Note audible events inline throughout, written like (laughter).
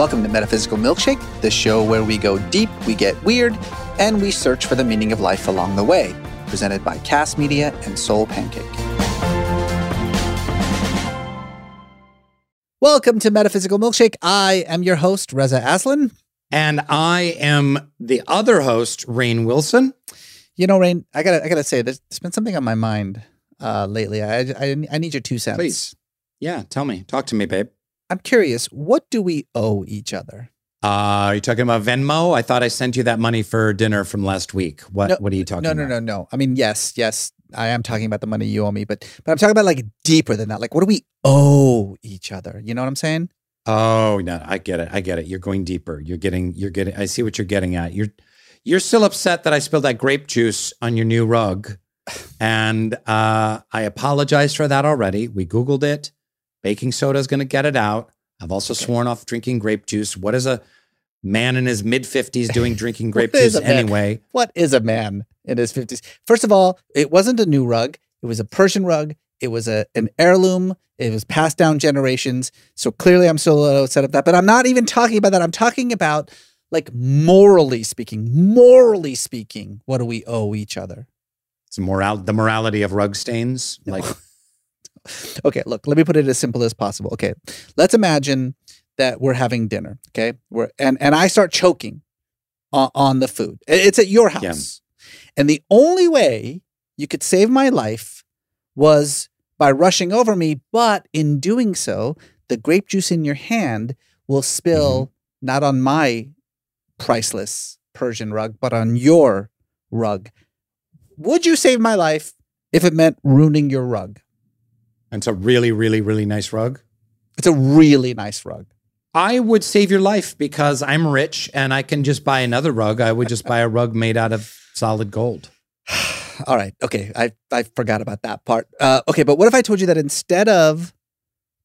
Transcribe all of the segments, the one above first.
Welcome to Metaphysical Milkshake, the show where we go deep, we get weird, and we search for the meaning of life along the way. Presented by Kast Media and Soul Pancake. Welcome to Metaphysical Milkshake. I am your host, Reza Aslan. And I am the other host, Rainn Wilson. You know, Rainn, I gotta, I gotta say, there's, been something on my mind uh, lately. I, I, I need your two cents. Please. Yeah, tell me. Talk to me, babe. I'm curious, what do we owe each other? Uh, are you talking about Venmo? I thought I sent you that money for dinner from last week. What No, what are you talking no, about? no, no, no. I mean, yes, yes, I am talking about the money you owe me, but but I'm talking about like deeper than that. Like, what do we owe each other? You know what I'm saying? Oh, no, I get it. I get it. You're going deeper. You're getting you're getting I see what you're getting at. You're you're still upset that I spilled that grape juice on your new rug. And uh, I apologize for that already. We Googled it. Baking soda is going to get it out. I've also sworn off drinking grape juice. What is a man in his mid 50s doing drinking (laughs) grape juice anyway? What is a man in his 50s? First of all, it wasn't a new rug. It was a Persian rug. It was a an heirloom. It was passed down generations. So clearly, I'm still a little upset of that. But I'm not even talking about that. I'm talking about like morally speaking. Morally speaking, what do we owe each other? It's moral the morality of rug stains. Like (laughs) Okay, look, let me put it as simple as possible. Okay, let's imagine that we're having dinner. Okay, we're and and I start choking on, on the food. It's at your house, Yeah. and the only way you could save my life was by rushing over me. But in doing so, the grape juice in your hand will spill mm-hmm. not on my priceless Persian rug, but on your rug. Would you save my life if it meant ruining your rug? It's a really, really, really nice rug. It's a really nice rug. I would save your life because I'm rich and I can just buy another rug. I would just buy a rug made out of solid gold. (sighs) All right. Okay. I, I forgot about that part. Uh, okay. But what if I told you that instead of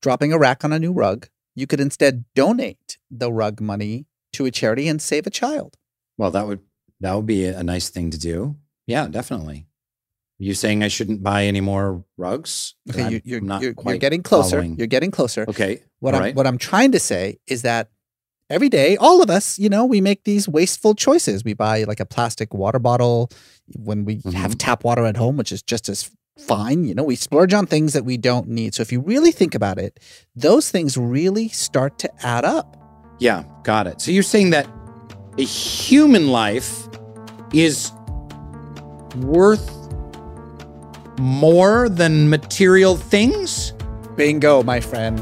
dropping a rack on a new rug, you could instead donate the rug money to a charity and save a child? Well, that would that would be a nice thing to do. Yeah, definitely. You saying I shouldn't buy any more rugs? Okay. You, you're, not you're, you're getting closer. following. You're getting closer. Okay. What all I'm right. what I'm trying to say is that every day, all of us, you know, we make these wasteful choices. We buy like a plastic water bottle when we Mm-hmm. have tap water at home, which is just as fine. You know, we splurge on things that we don't need. So if you really think about it, those things really start to add up. Yeah, got it. So you're saying that a human life is worth more than material things? Bingo, my friend.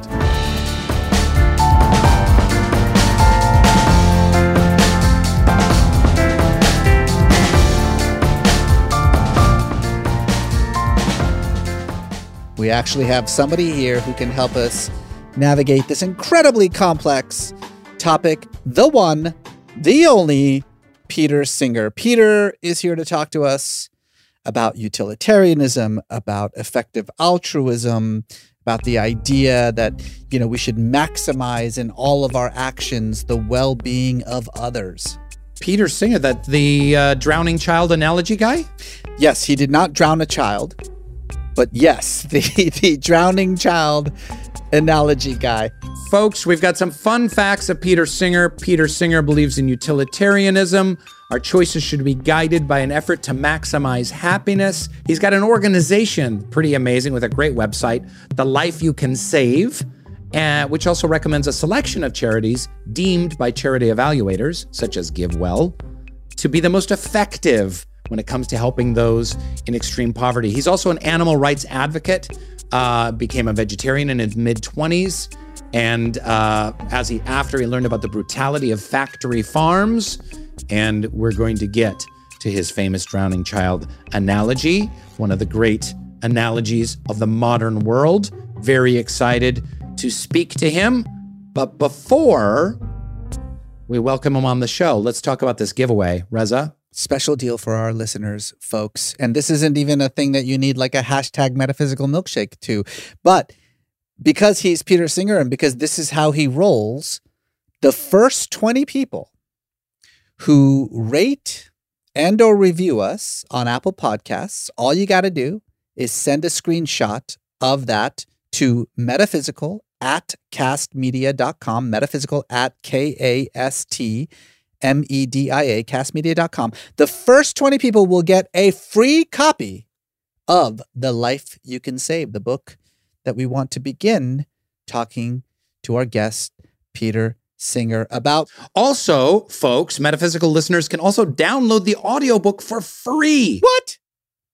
We actually have somebody here who can help us navigate this incredibly complex topic. The one, the only Peter Singer. Peter is here to talk to us about utilitarianism, about effective altruism, about the idea that, you know, we should maximize in all of our actions the well-being of others. Peter Singer, that the uh, drowning child analogy guy? Yes, he did not drown a child, but yes, (laughs) the, the drowning child analogy guy. Folks, we've got some fun facts of Peter Singer. Peter Singer believes in utilitarianism, Our choices should be guided by an effort to maximize happiness. He's got an organization, pretty amazing, with a great website, The Life You Can Save, uh, which also recommends a selection of charities deemed by charity evaluators, such as GiveWell, to be the most effective when it comes to helping those in extreme poverty. He's also an animal rights advocate, uh, became a vegetarian in his mid 20s. And uh, as he after he learned about the brutality of factory farms, and we're going to get to his famous drowning child analogy, one of the great analogies of the modern world. Very excited to speak to him. But before we welcome him on the show, let's talk about this giveaway. Reza? Special deal for our listeners, folks. And this isn't even a thing that you need like a hashtag metaphysical milkshake to. But because he's Peter Singer and because this is how he rolls, the first 20 people who rate and or review us on Apple Podcasts, all you got to do is send a screenshot of that to metaphysical at kastmedia.com, metaphysical at K A S T M E D I A, kastmedia.com. The first 20 people will get a free copy of The Life You Can Save, the book that we want to begin talking to our guest, Peter Singer, about. Also, folks, metaphysical listeners can also download the audiobook for free. What?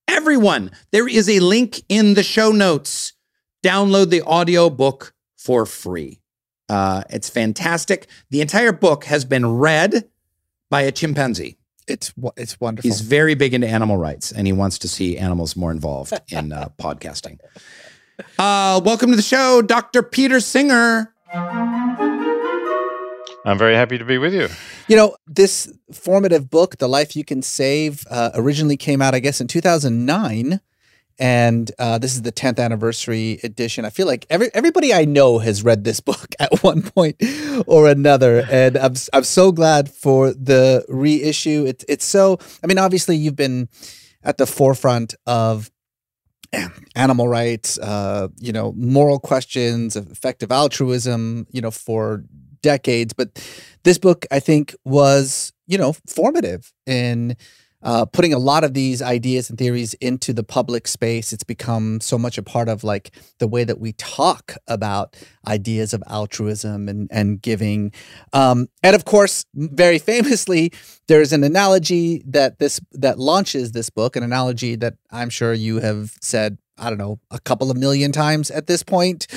Everyone, there is a link in the show notes. Download the audiobook for free. Uh, it's fantastic. The entire book has been read by a chimpanzee. It's it's wonderful. He's very big into animal rights and he wants to see animals more involved in uh, (laughs) podcasting. Uh, welcome to the show, Dr. Peter Singer. I'm very happy to be with you. You know, this formative book, The Life You Can Save, uh, originally came out, I guess, in 2009. And uh, this is the 10th anniversary edition. I feel like every everybody I know has read this (laughs) book at one point or another. And I'm, s- I'm so glad for the reissue. It, it's so, I mean, obviously, you've been at the forefront of animal rights, uh, you know, moral questions, effective altruism, you know, for decades. But this book, I think, was, you know, formative in uh, putting a lot of these ideas and theories into the public space. It's become so much a part of like the way that we talk about ideas of altruism and, and giving. Um, and of course, very famously, there's an analogy that this that launches this book, an analogy that I'm sure you have said, I don't know, a couple of million times at this point.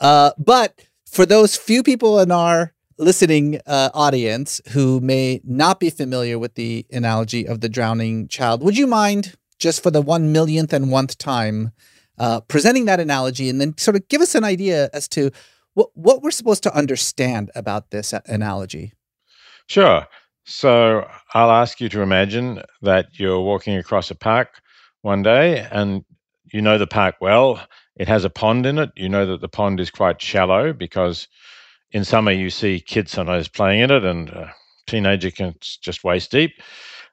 Uh, but for those few people in our listening uh, audience who may not be familiar with the analogy of the drowning child, would you mind just for the one millionth and one time uh, presenting that analogy and then sort of give us an idea as to what, what we're supposed to understand about this analogy? Sure. So I'll ask you to imagine that you're walking across a park one day and you know the park well. It has a pond in it. You know that the pond is quite shallow because in summer you see kids sometimes playing in it and a teenager can just waist deep.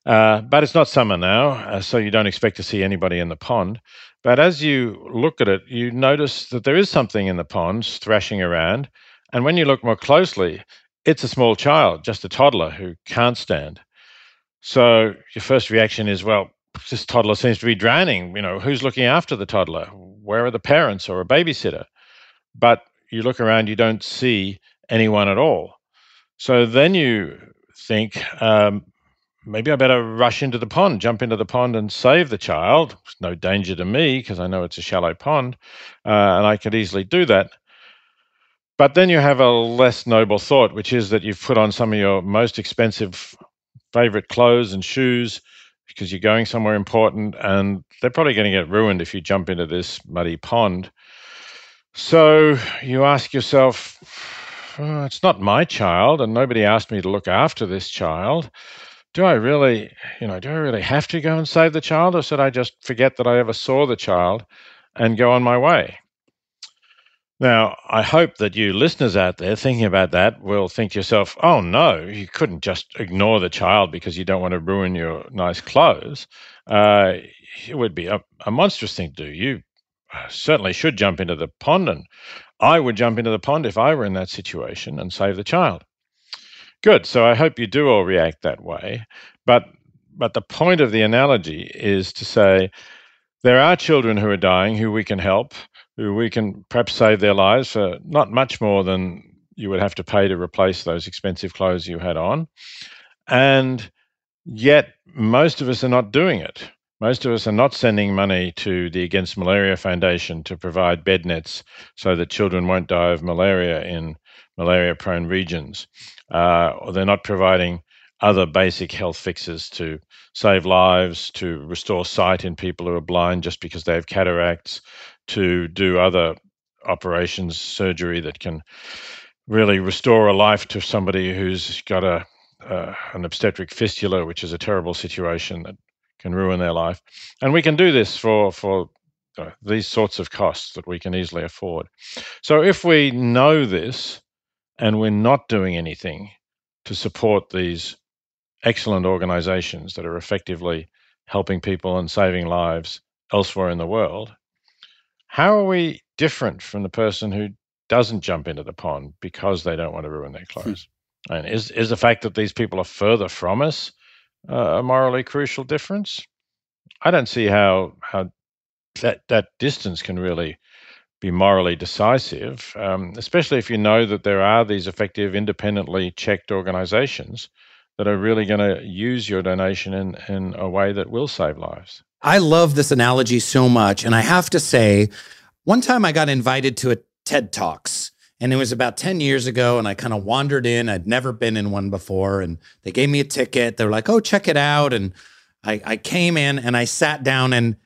Uh, but it's not summer now, uh, so you don't expect to see anybody in the pond. But as you look at it, you notice that there is something in the pond thrashing around. And when you look more closely, it's a small child, just a toddler who can't stand. So your first reaction is, well, this toddler seems to be drowning. You know, who's looking after the toddler? Where are the parents or a babysitter? But you look around, you don't see anyone at all. So then you think, um, maybe I better rush into the pond, jump into the pond and save the child. It's no danger to me because I know it's a shallow pond uh, and I could easily do that. But then you have a less noble thought, which is that you've put on some of your most expensive favorite clothes and shoes because you're going somewhere important and they're probably going to get ruined if you jump into this muddy pond. So you ask yourself, "Oh, it's not my child and nobody asked me to look after this child. Do I really, you know, do I really have to go and save the child or should I just forget that I ever saw the child and go on my way? Now, I hope that you listeners out there thinking about that will think to yourself, oh no, you couldn't just ignore the child because you don't want to ruin your nice clothes. Uh, it would be a, a monstrous thing to do. You certainly should jump into the pond, and I would jump into the pond if I were in that situation and save the child. Good. So I hope you do all react that way. But but the point of the analogy is to say there are children who are dying who we can help, who we can perhaps save their lives for not much more than you would have to pay to replace those expensive clothes you had on. And yet, most of us are not doing it. Most of us are not sending money to the Against Malaria Foundation to provide bed nets so that children won't die of malaria in malaria prone regions. Uh, or they're not providing other basic health fixes to save lives, to restore sight in people who are blind just because they have cataracts, to do other operations, surgery that can really restore a life to somebody who's got a uh, an obstetric fistula, which is a terrible situation that can ruin their life. And we can do this for for uh, these sorts of costs that we can easily afford. So if we know this and we're not doing anything to support these excellent organizations that are effectively helping people and saving lives elsewhere in the world, how are we different from the person who doesn't jump into the pond because they don't want to ruin their hmm. clothes? and is is the fact that these people are further from us uh, a morally crucial difference? I don't see how how that that distance can really be morally decisive, um, especially if you know that there are these effective, independently checked organizations that are really going to use your donation in, in a way that will save lives. I love this analogy so much. And I have to say, one time I got invited to a TED Talks, and it was about 10 years ago. And I kind of wandered in. I'd never been in one before. And they gave me a ticket. They were like, oh, check it out. And I, I came in and I sat down and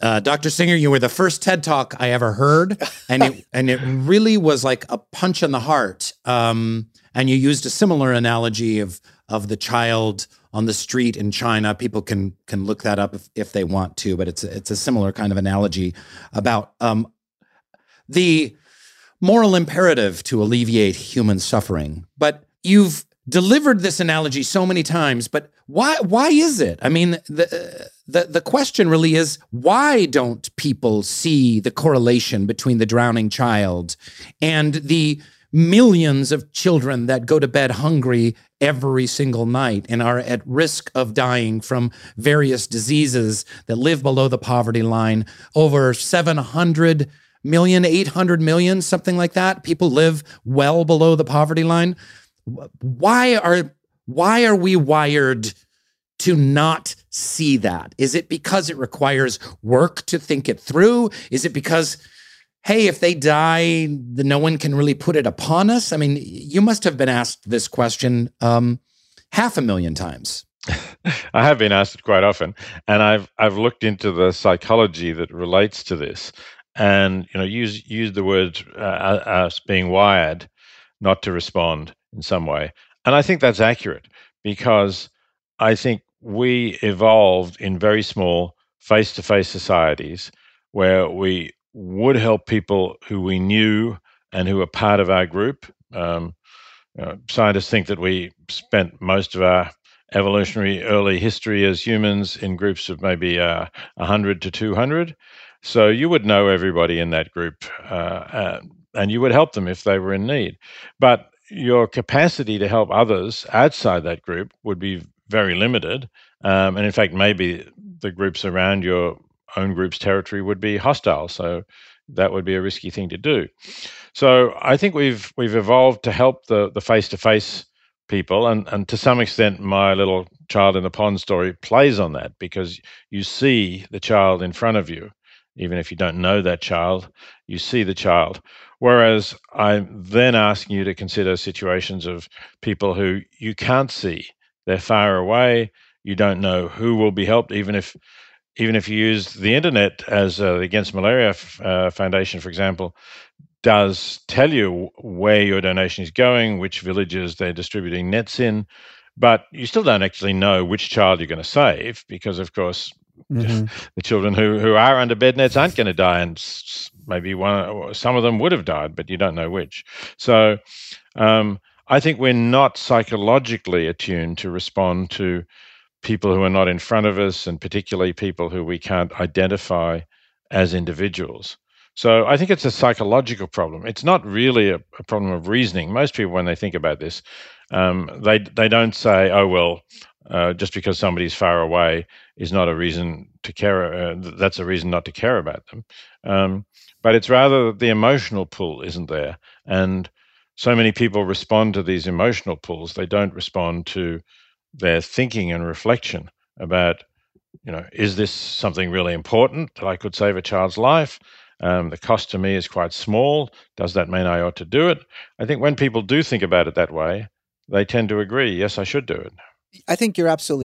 uh, Dr. Singer, you were the first TED Talk I ever heard, and it (laughs) and it really was like a punch in the heart. Um, and you used a similar analogy of of the child on the street in China. People can can look that up if, if they want to, but it's a, it's a similar kind of analogy about um, the moral imperative to alleviate human suffering. But you've delivered this analogy so many times, but why why is it? I mean, the the the question really is why don't people see the correlation between the drowning child and the millions of children that go to bed hungry every single night and are at risk of dying from various diseases that live below the poverty line. Over 700 million, 800 million, something like that. People live well below the poverty line. Why are why are we wired to not see that? Is it because it requires work to think it through? Is it because hey, if they die, no one can really put it upon us? I mean, you must have been asked this question um, half a million times. (laughs) I have been asked it quite often, and I've I've looked into the psychology that relates to this, and you know, use use the word uh, us being wired not to respond in some way, and I think that's accurate because I think we evolved in very small face-to-face societies where we would help people who we knew and who were part of our group. Um, you know, scientists think that we spent most of our evolutionary early history as humans in groups of maybe uh, 100 to 200. So you would know everybody in that group uh, and you would help them if they were in need. But your capacity to help others outside that group would be very limited. Um, and in fact, maybe the groups around your own group's territory would be hostile. So that would be a risky thing to do. So I think we've we've evolved to help the the face to face people, and and to some extent, my little child in the pond story plays on that because you see the child in front of you, even if you don't know that child, you see the child. Whereas I'm then asking you to consider situations of people who you can't see, they're far away. You don't know who will be helped, even if even if you use the internet as uh, the Against Malaria uh, Foundation, for example, does tell you where your donation is going, which villages they're distributing nets in, but you still don't actually know which child you're going to save because, of course, mm-hmm. (laughs) the children who, who are under bed nets aren't going to die, and maybe one some of them would have died, but you don't know which. So, um, I think we're not psychologically attuned to respond to people who are not in front of us, and particularly people who we can't identify as individuals. So I think it's a psychological problem. It's not really a, a problem of reasoning. Most people, when they think about this, um, they they don't say, "Oh well, uh, just because somebody's far away is not a reason to care. Uh, that's a reason not to care about them. Um, but it's rather that the emotional pull isn't there, and so many people respond to these emotional pulls. They don't respond to their thinking and reflection about, you know, is this something really important that I could save a child's life? Um, the cost to me is quite small. Does that mean I ought to do it? I think when people do think about it that way, they tend to agree, yes, I should do it. I think you're absolutely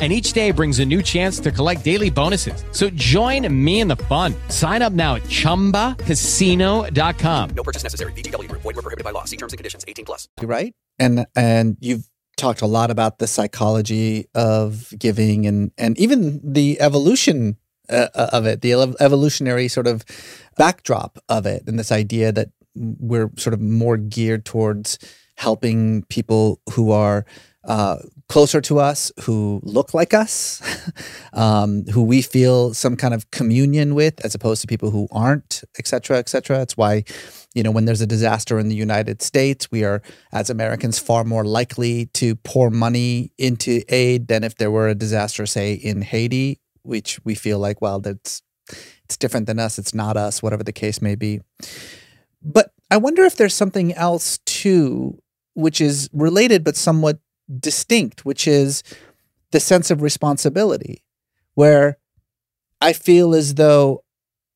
And each day brings a new chance to collect daily bonuses. So join me in the fun. Sign up now at chumbacasino.com. No purchase necessary. VGW Group. Void were prohibited by law. See terms and conditions. 18 plus. right and and you've talked a lot about the psychology of giving and and even the evolution uh, of it the evolutionary sort of backdrop of it and this idea that we're sort of more geared towards helping people who are uh, closer to us, who look like us, (laughs) um, who we feel some kind of communion with, as opposed to people who aren't, et cetera, et cetera. It's why, you know, when there's a disaster in the United States, we are, as Americans, far more likely to pour money into aid than if there were a disaster, say, in Haiti, which we feel like, well, that's it's different than us, it's not us, whatever the case may be. But I wonder if there's something else too, which is related but somewhat distinct, which is the sense of responsibility, where I feel as though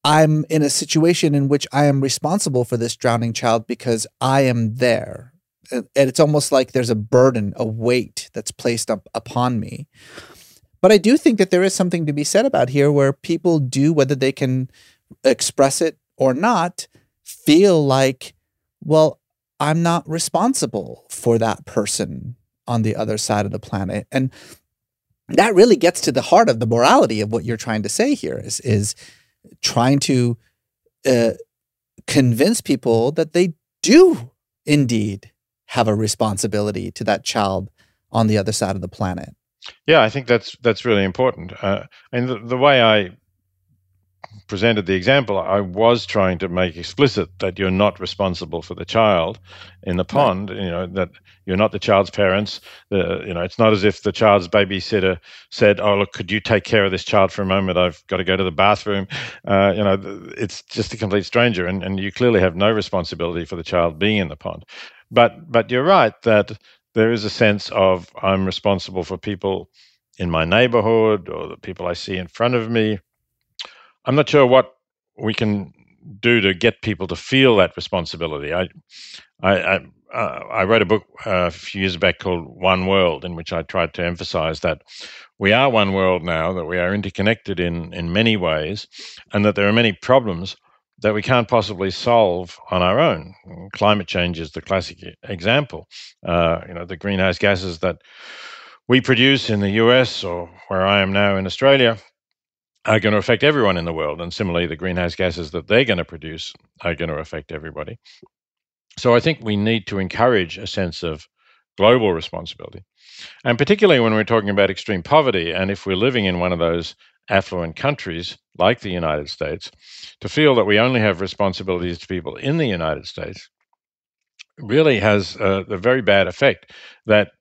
I'm in a situation in which I am responsible for this drowning child because I am there. And it's almost like there's a burden, a weight that's placed up upon me. But I do think that there is something to be said about here where people do, whether they can express it or not, feel like, well, I'm not responsible for that person on the other side of the planet. And that really gets to the heart of the morality of what you're trying to say here is, is trying to uh, convince people that they do indeed have a responsibility to that child on the other side of the planet. Yeah, I think that's that's really important. Uh, and the, the way I presented the example, I was trying to make explicit that you're not responsible for the child in the pond. You know that you're not the child's parents. The, you know it's not as if the child's babysitter said, "Oh, look, could you take care of this child for a moment? I've got to go to the bathroom." Uh, you know, it's just a complete stranger, and, and you clearly have no responsibility for the child being in the pond. But but you're right that there is a sense of I'm responsible for people in my neighborhood or the people I see in front of me. I'm not sure what we can do to get people to feel that responsibility. I, I, I, uh, I wrote a book uh, a few years back called One World, in which I tried to emphasize that we are one world now, that we are interconnected in in many ways, and that there are many problems that we can't possibly solve on our own. Climate change is the classic example. Uh, you know, the greenhouse gases that we produce in the US or where I am now in Australia are going to affect everyone in the world. And similarly, the greenhouse gases that they're going to produce are going to affect everybody. So I think we need to encourage a sense of global responsibility. And particularly when we're talking about extreme poverty, and if we're living in one of those affluent countries like the United States, to feel that we only have responsibilities to people in the United States really has uh, the very bad effect that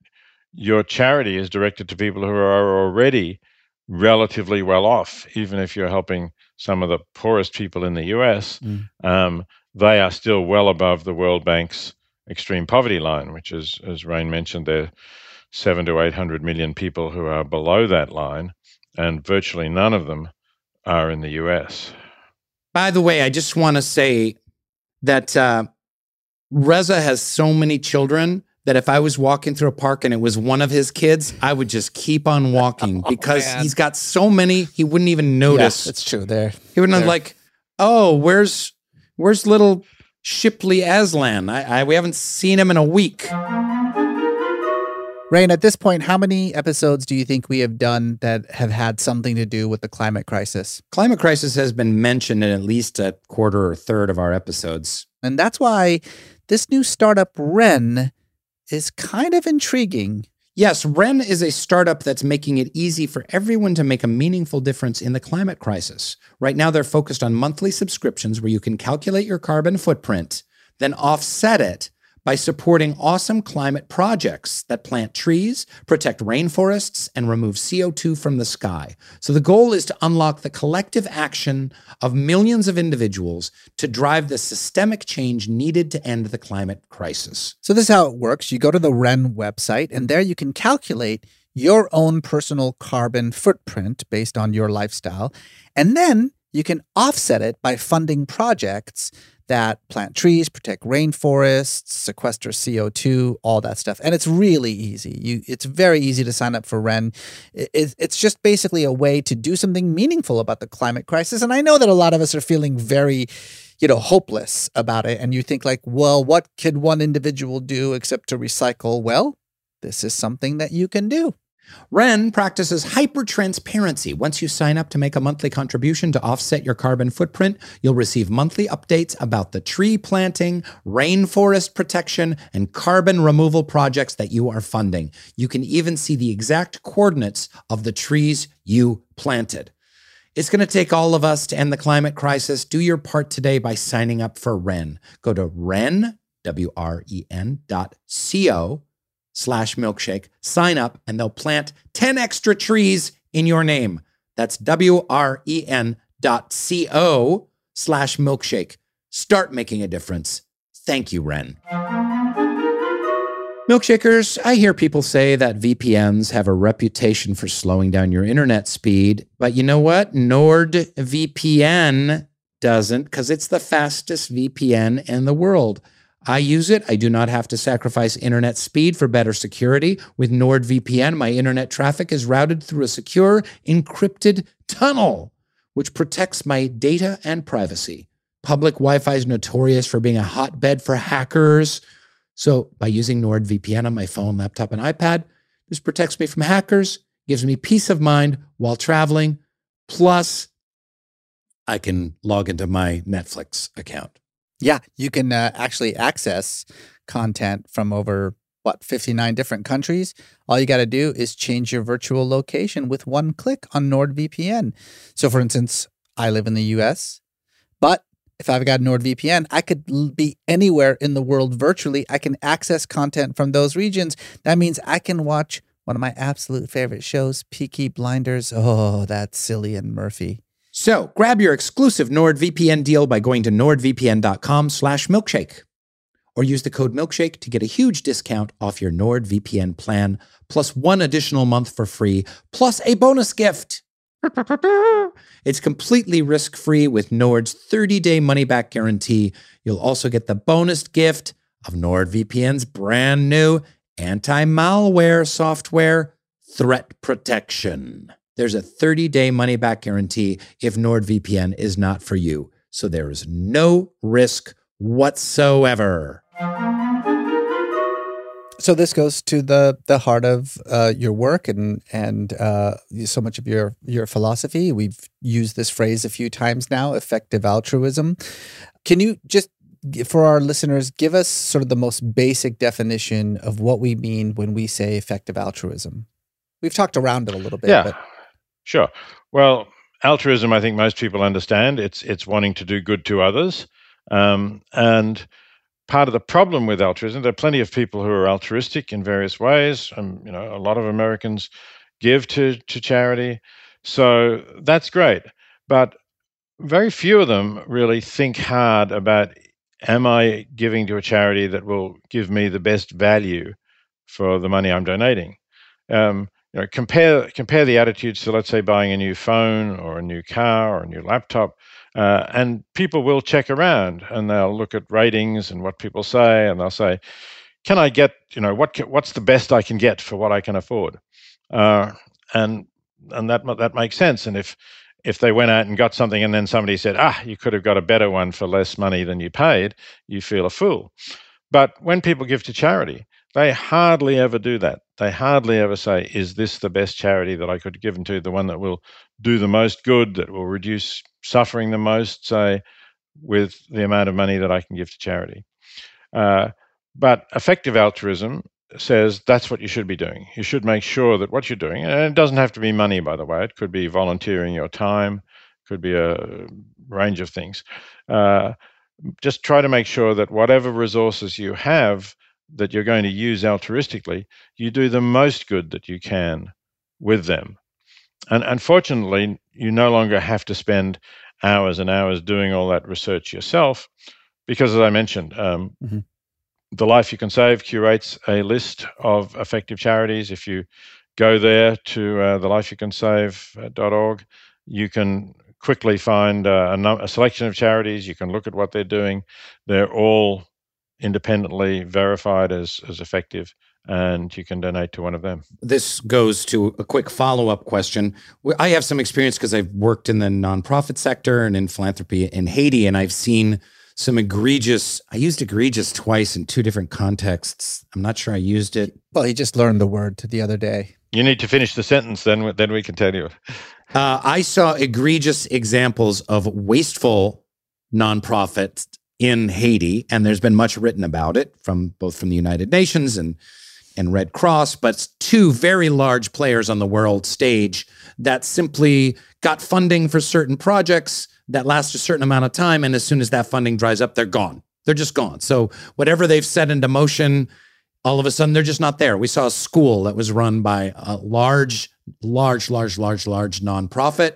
your charity is directed to people who are already relatively well off, even if you're helping some of the poorest people in the US, Mm. um, they are still well above the World Bank's extreme poverty line, which is, as Rainn mentioned, there are seven to 800 million people who are below that line, and virtually none of them are in the US. By the way, I just want to say that uh, Reza has so many children that if I was walking through a park and it was one of his kids, I would just keep on walking (laughs) oh, because man. he's got so many he wouldn't even notice. Yeah, it's true. There. he wouldn't have like, oh, where's where's little Shipley Aslan? I, I we haven't seen him in a week. Rainn, at this point, how many episodes do you think we have done that have had something to do with the climate crisis? Climate crisis has been mentioned in at least a quarter or third of our episodes. And that's why this new startup, Wren, is kind of intriguing. Yes, Wren is a startup that's making it easy for everyone to make a meaningful difference in the climate crisis. Right now, they're focused on monthly subscriptions where you can calculate your carbon footprint, then offset it by supporting awesome climate projects that plant trees, protect rainforests, and remove CO2 from the sky. So the goal is to unlock the collective action of millions of individuals to drive the systemic change needed to end the climate crisis. So, this is how it works you go to the Wren website, and there you can calculate your own personal carbon footprint based on your lifestyle. And then you can offset it by funding projects that plant trees, protect rainforests, sequester CO2, all that stuff. And it's really easy. You, it's very easy to sign up for Wren. It- it- it's just basically a way to do something meaningful about the climate crisis. And I know that a lot of us are feeling very, you know, hopeless about it. And you think like, well, what can one individual do except to recycle? Well, this is something that you can do. Wren practices hyper transparency. Once you sign up to make a monthly contribution to offset your carbon footprint, you'll receive monthly updates about the tree planting, rainforest protection, and carbon removal projects that you are funding. You can even see the exact coordinates of the trees you planted. It's going to take all of us to end the climate crisis. Do your part today by signing up for Wren. Go to wren, W R E N dot C O slash milkshake, sign up, and they'll plant 10 extra trees in your name. That's W R E N dot C O slash milkshake. Start making a difference. Thank you, Wren. Milkshakers, I hear people say that VPNs have a reputation for slowing down your internet speed, but you know what? NordVPN doesn't because it's the fastest VPN in the world. I use it. I do not have to sacrifice internet speed for better security. With NordVPN, my internet traffic is routed through a secure, encrypted tunnel, which protects my data and privacy. Public Wi Fi is notorious for being a hotbed for hackers. So, by using NordVPN on my phone, laptop, and iPad, this protects me from hackers, gives me peace of mind while traveling. Plus, I can log into my Netflix account. Yeah, you can uh, actually access content from over what 59 different countries. All you got to do is change your virtual location with one click on NordVPN. So for instance, I live in the US, but if I've got NordVPN, I could be anywhere in the world virtually. I can access content from those regions. That means I can watch one of my absolute favorite shows, Peaky Blinders. Oh, that's Cillian Murphy. So grab your exclusive NordVPN deal by going to nordvpn.com slash milkshake. Or use the code milkshake to get a huge discount off your NordVPN plan, plus one additional month for free, plus a bonus gift. (laughs) It's completely risk free with Nord's 30 day money back guarantee. You'll also get the bonus gift of NordVPN's brand new anti malware software, Threat Protection. There's a 30 day money back guarantee if NordVPN is not for you. So there is no risk whatsoever. So this goes to the the heart of uh, your work and and uh, so much of your your philosophy. We've used this phrase a few times now, effective altruism. Can you just for our listeners give us sort of the most basic definition of what we mean when we say effective altruism? We've talked around it a little bit, yeah, but sure. Well, altruism, I think most people understand. It's it's wanting to do good to others, um, and part of the problem with altruism, there are plenty of people who are altruistic in various ways. Um, you know, a lot of Americans give to to charity, so that's great. But very few of them really think hard about am I giving to a charity that will give me the best value for the money I'm donating? Um, you know, compare compare the attitudes to let's say buying a new phone or a new car or a new laptop, uh, and people will check around and they'll look at ratings and what people say, and they'll say, "Can I get you know what what's the best I can get for what I can afford?" Uh, and and that that makes sense. And if if they went out and got something and then somebody said, "Ah, you could have got a better one for less money than you paid," you feel a fool. But when people give to charity, they hardly ever do that. They hardly ever say, Is this the best charity that I could give them to? The one that will do the most good, that will reduce suffering the most, say, with the amount of money that I can give to charity. Uh, but effective altruism says that's what you should be doing. You should make sure that what you're doing, and it doesn't have to be money, by the way, it could be volunteering your time, could be a range of things. Uh, just try to make sure that whatever resources you have that you're going to use altruistically, you do the most good that you can with them. And unfortunately, you no longer have to spend hours and hours doing all that research yourself, because as I mentioned, um, Mhm. the Life You Can Save curates a list of effective charities. If you go there to uh, thelifeyoucansave.org, you can quickly find uh, a, num- a selection of charities. You can look at what they're doing. They're all independently verified as, as effective, and you can donate to one of them. This goes to a quick follow up question. I have some experience because I've worked in the nonprofit sector and in philanthropy in Haiti, and I've seen some egregious, I used egregious twice in two different contexts. I'm not sure I used it. Well, he just learned the word to the other day. You need to finish the sentence, then then we can tell you. Uh, I saw egregious examples of wasteful nonprofits in Haiti, and there's been much written about it from both from the United Nations and and Red Cross, but two very large players on the world stage that simply got funding for certain projects that last a certain amount of time, and as soon as that funding dries up, they're gone. They're just gone. So whatever they've set into motion, all of a sudden they're just not there. We saw a school that was run by a large, large, large, large, large nonprofit,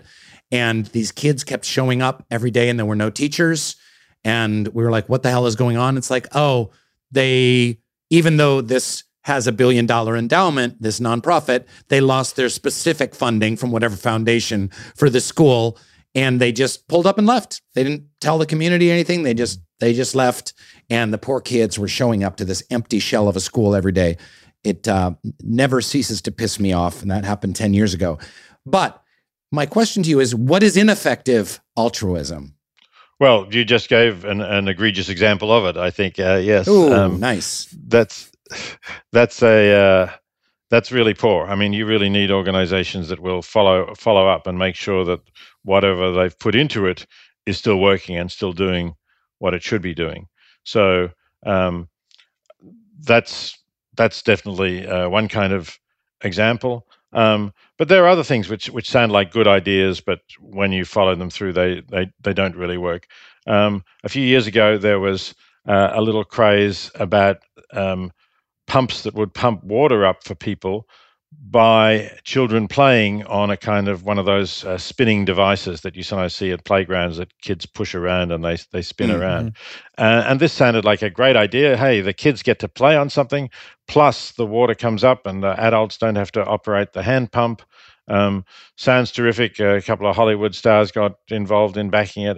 and these kids kept showing up every day, and there were no teachers. And we were like, what the hell is going on? It's like, oh, they, even though this has a billion dollar endowment, this nonprofit, they lost their specific funding from whatever foundation for the school. And they just pulled up and left. They didn't tell the community anything. They just they just left. And the poor kids were showing up to this empty shell of a school every day. It uh, never ceases to piss me off. And that happened 10 years ago. But my question to you is what is ineffective altruism? Well, you just gave an, an egregious example of it. I think uh, yes. Ooh, nice. That's that's a uh, that's really poor. I mean, you really need organizations that will follow follow up and make sure that whatever they've put into it is still working and still doing what it should be doing. So um, that's that's definitely uh, one kind of example. Um, but there are other things which which sound like good ideas, but when you follow them through, they they they don't really work. Um, a few years ago, there was uh, a little craze about um, pumps that would pump water up for people by children playing on a kind of one of those uh, spinning devices that you sometimes see at playgrounds that kids push around and they they spin Mhm. around. Uh, and this sounded like a great idea. Hey, the kids get to play on something, plus the water comes up, and the adults don't have to operate the hand pump. Um, sounds terrific. a couple of Hollywood stars got involved in backing it.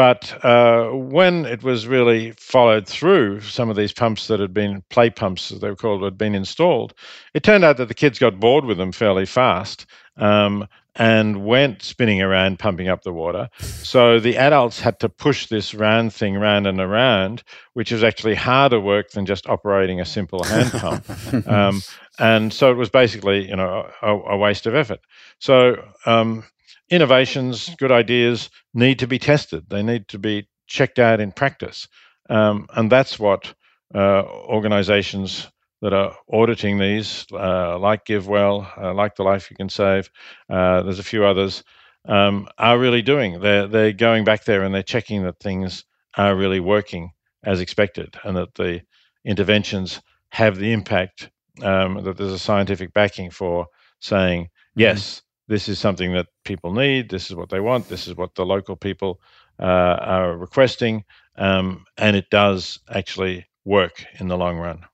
But uh, when it was really followed through, some of these pumps that had been play pumps, as they were called, had been installed, it turned out that the kids got bored with them fairly fast um, and went spinning around pumping up the water. So the adults had to push this round thing round and around, which is actually harder work than just operating a simple hand pump. (laughs) um, and so it was basically, you know, a, a waste of effort. So um, innovations, good ideas need to be tested. They need to be checked out in practice, um, and that's what uh, organizations that are auditing these, uh, like GiveWell, uh, like the Life You Can Save, uh, there's a few others, um, are really doing. They're they're going back there and they're checking that things are really working as expected, and that the interventions have the impact. Um, that there's a scientific backing for saying yes, this is something that people need. This is what they want. This is what the local people uh, are requesting, um, and it does actually work in the long run.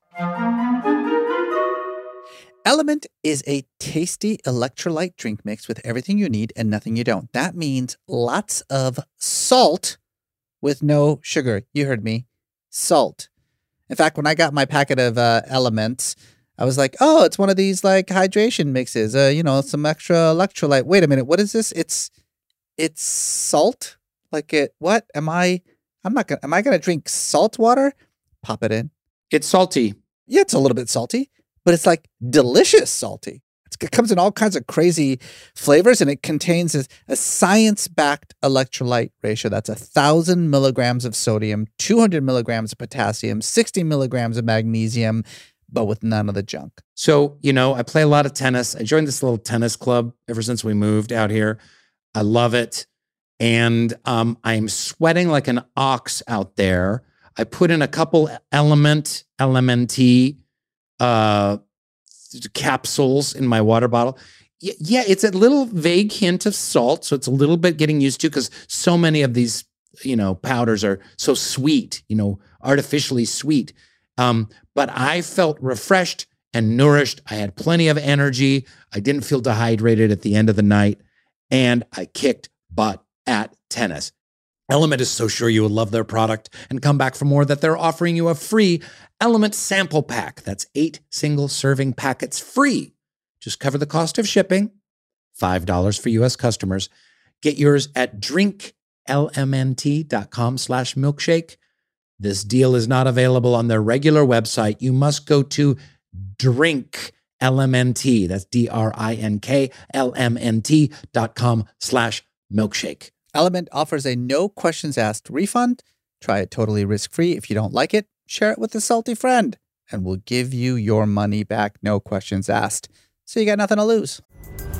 LMNT is a tasty electrolyte drink mix with everything you need and nothing you don't. That means lots of salt with no sugar. You heard me. Salt. In fact, when I got my packet of uh, Elements, I was like, "Oh, it's one of these like hydration mixes. Uh, you know, some extra electrolyte. Wait a minute, what is this? It's it's salt. Like it. What am I? I'm not gonna. Am I gonna drink salt water? Pop it in. It's salty. Yeah, it's a little bit salty, but it's like delicious salty. It's, it comes in all kinds of crazy flavors, and it contains a, a science-backed electrolyte ratio. That's a thousand milligrams of sodium, 200 milligrams of potassium, 60 milligrams of magnesium, but with none of the junk. So, you know, I play a lot of tennis. I joined this little tennis club ever since we moved out here. I love it. And um, I'm sweating like an ox out there. I put in a couple element, LMNT uh, capsules in my water bottle. Y- yeah, it's a little vague hint of salt. So it's a little bit getting used to because so many of these, you know, powders are so sweet, you know, artificially sweet. Um, but I felt refreshed and nourished. I had plenty of energy. I didn't feel dehydrated at the end of the night. And I kicked butt at tennis. Element is so sure you will love their product and come back for more that they're offering you a free Element sample pack. That's eight single serving packets free. Just cover the cost of shipping, $5 for US customers. Get yours at drinklmnt.com slash milkshake. This deal is not available on their regular website. You must go to drink LMNT. That's D-R-I-N-K L-M-N-T dot com slash milkshake. Element offers a no questions asked refund. Try it totally risk free. If you don't like it, share it with a salty friend, and we'll give you your money back, no questions asked. So you got nothing to lose.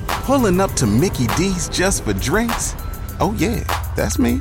Pulling up to Mickey D's just for drinks? Oh, yeah, that's me.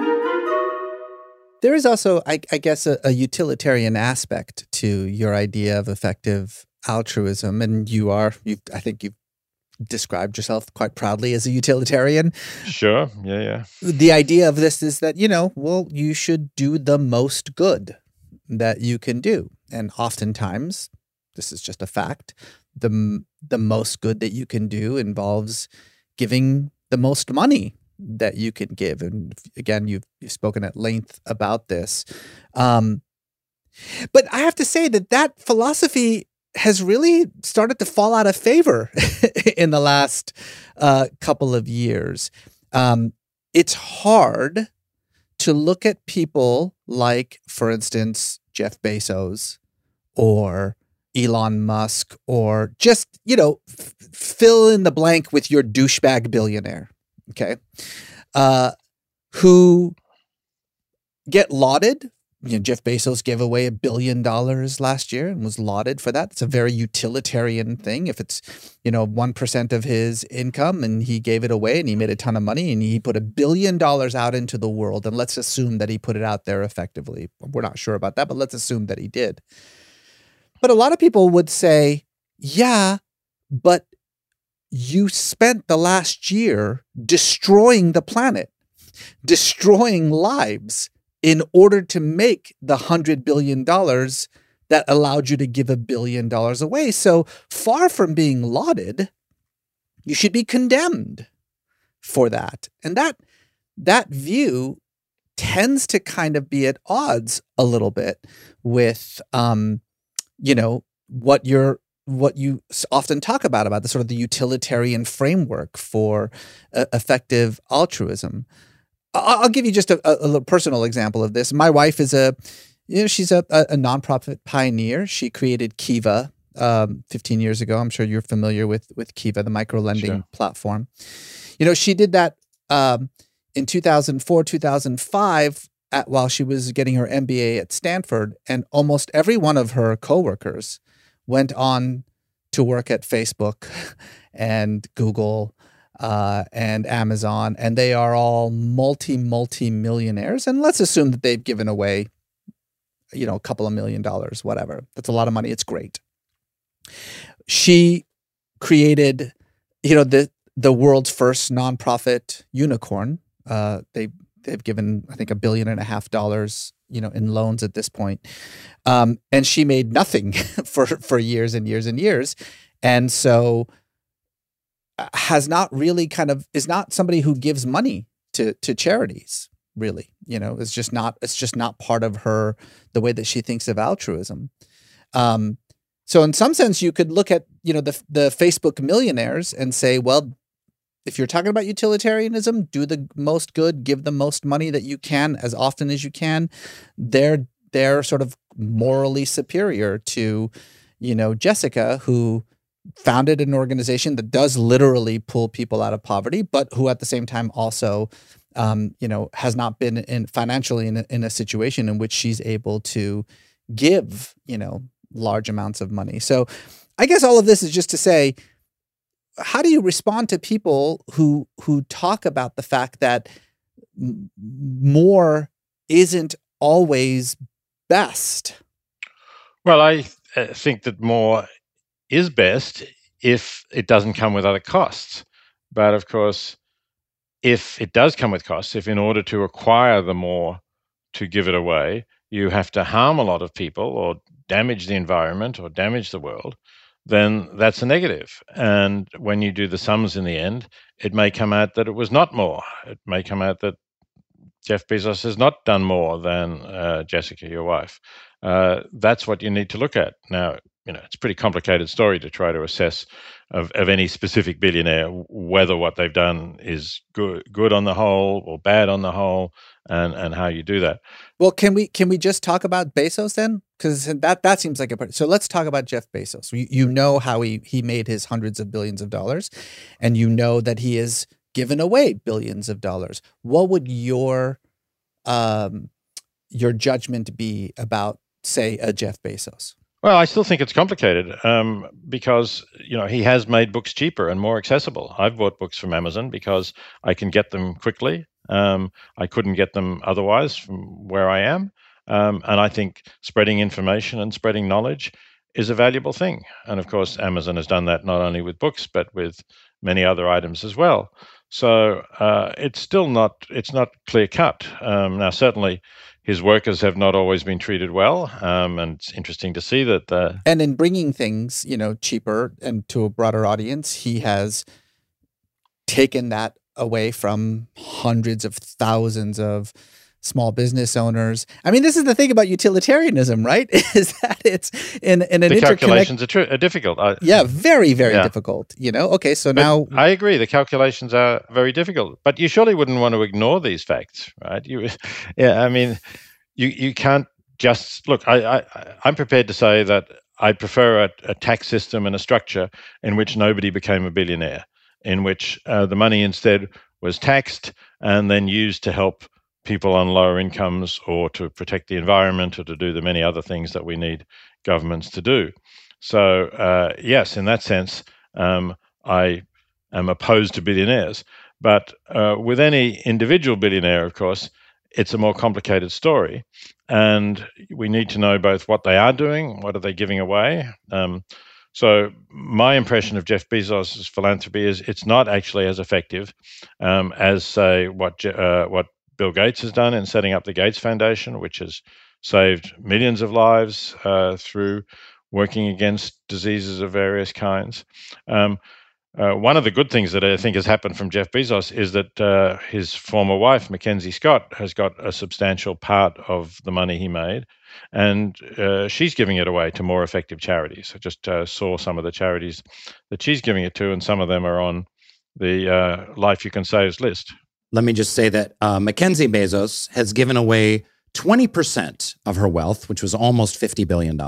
There is also, I, I guess, a, a utilitarian aspect to your idea of effective altruism, and you are, you, I think, you've described yourself quite proudly as a utilitarian. Sure. Yeah, yeah. The idea of this is that you know, well, you should do the most good that you can do, and oftentimes, this is just a fact. the The most good that you can do involves giving the most money that you can give. And again, you've, you've spoken at length about this. Um, but I have to say that that philosophy has really started to fall out of favor (laughs) in the last uh, couple of years. Um, it's hard to look at people like, for instance, Jeff Bezos or Elon Musk or just, you know, f- fill in the blank with your douchebag billionaire, okay, uh, who get lauded. You know, Jeff Bezos gave away a billion dollars last year and was lauded for that. It's a very utilitarian thing. If it's, you know, 1% of his income and he gave it away and he made a ton of money and he put a billion dollars out into the world, and let's assume that he put it out there effectively. We're not sure about that, but let's assume that he did. But a lot of people would say, yeah, but you spent the last year destroying the planet, destroying lives in order to make the hundred billion dollars that allowed you to give a billion dollars away. So far from being lauded, you should be condemned for that. And that that view tends to kind of be at odds a little bit with um, you know, what you're what you often talk about about the sort of the utilitarian framework for uh, effective altruism. I- I'll give you just a, a, a personal example of this. My wife is a, you know, she's a, a, a nonprofit pioneer. She created Kiva um, 15 years ago. I'm sure you're familiar with with Kiva, the micro lending Sure. platform. You know, she did that um, in 2004, 2005, at, while she was getting her MBA at Stanford, and almost every one of her coworkers went on to work at Facebook (laughs) and Google uh, and Amazon, and they are all multi multi millionaires. And let's assume that they've given away, you know, a couple of million dollars, whatever. That's a lot of money. It's great. She created, you know, the the world's first nonprofit unicorn. Uh, they they've given I think a billion and a half dollars, you know, in loans at this point, um, and she made nothing (laughs) for for years and years and years, and so uh, has not really kind of is not somebody who gives money to to charities really you know it's just not it's just not part of her the way that she thinks of altruism. Um so in some sense you could look at you know the the facebook millionaires and say well if you're talking about utilitarianism do the most good give the most money that you can as often as you can they're they're sort of morally superior to you know jessica who founded an organization that does literally pull people out of poverty, but who at the same time also, um, you know, has not been in financially in a, in a situation in which she's able to give, you know, large amounts of money. So, I guess all of this is just to say, how do you respond to people who who talk about the fact that more isn't always best? Well, I uh, think that more is best if it doesn't come with other costs. But of course, if it does come with costs, if in order to acquire the more to give it away, you have to harm a lot of people or damage the environment or damage the world, then that's a negative. And when you do the sums in the end, it may come out that it was not more. It may come out that Jeff Bezos has not done more than uh, Jessica, your wife. Uh, that's what you need to look at. Now, you know, it's a pretty complicated story to try to assess of, of any specific billionaire whether what they've done is good good on the whole or bad on the whole, and and how you do that. Well, can we can we just talk about Bezos then? Because that that seems like a part. So let's talk about Jeff Bezos. You, you know how he he made his hundreds of billions of dollars, and you know that he has given away billions of dollars. What would your um your judgment be about, say, a Jeff Bezos? Well, I still think it's complicated um, because you know he has made books cheaper and more accessible. I've bought books from Amazon because I can get them quickly. Um, I couldn't get them otherwise from where I am, um, and I think spreading information and spreading knowledge is a valuable thing. And of course, Amazon has done that not only with books but with many other items as well. So uh, it's still not it's not clear cut. Um, now, certainly his workers have not always been treated well, um, and it's interesting to see that. Uh, And in bringing things, you know, cheaper and to a broader audience, he has taken that away from hundreds of thousands of small business owners. I mean, this is the thing about utilitarianism, right? (laughs) Is that it's in in an the calculations are, true, are difficult. I, Yeah, very very Yeah. difficult. You know. Okay, so but now I agree. The calculations are very difficult, but you surely wouldn't want to ignore these facts, right? You, (laughs) yeah. I mean, you you can't just look. I, I I'm prepared to say that I prefer a, a tax system and a structure in which nobody became a billionaire, in which uh, the money instead was taxed and then used to help people on lower incomes or to protect the environment or to do the many other things that we need governments to do. So, uh, yes, in that sense, um, I am opposed to billionaires. But uh, with any individual billionaire, of course, it's a more complicated story. And we need to know both what they are doing, what are they giving away. Um, so my impression of Jeff Bezos' philanthropy is it's not actually as effective um, as, say, what uh, what Bill Gates has done in setting up the Gates Foundation, which has saved millions of lives uh, through working against diseases of various kinds. Um, uh, one of the good things that I think has happened from Jeff Bezos is that uh, his former wife, Mackenzie Scott, has got a substantial part of the money he made, and uh, she's giving it away to more effective charities. I just uh, saw some of the charities that she's giving it to, and some of them are on the uh, Life You Can Save's list. Let me just say that uh, Mackenzie Bezos has given away 20% of her wealth, which was almost $50 billion.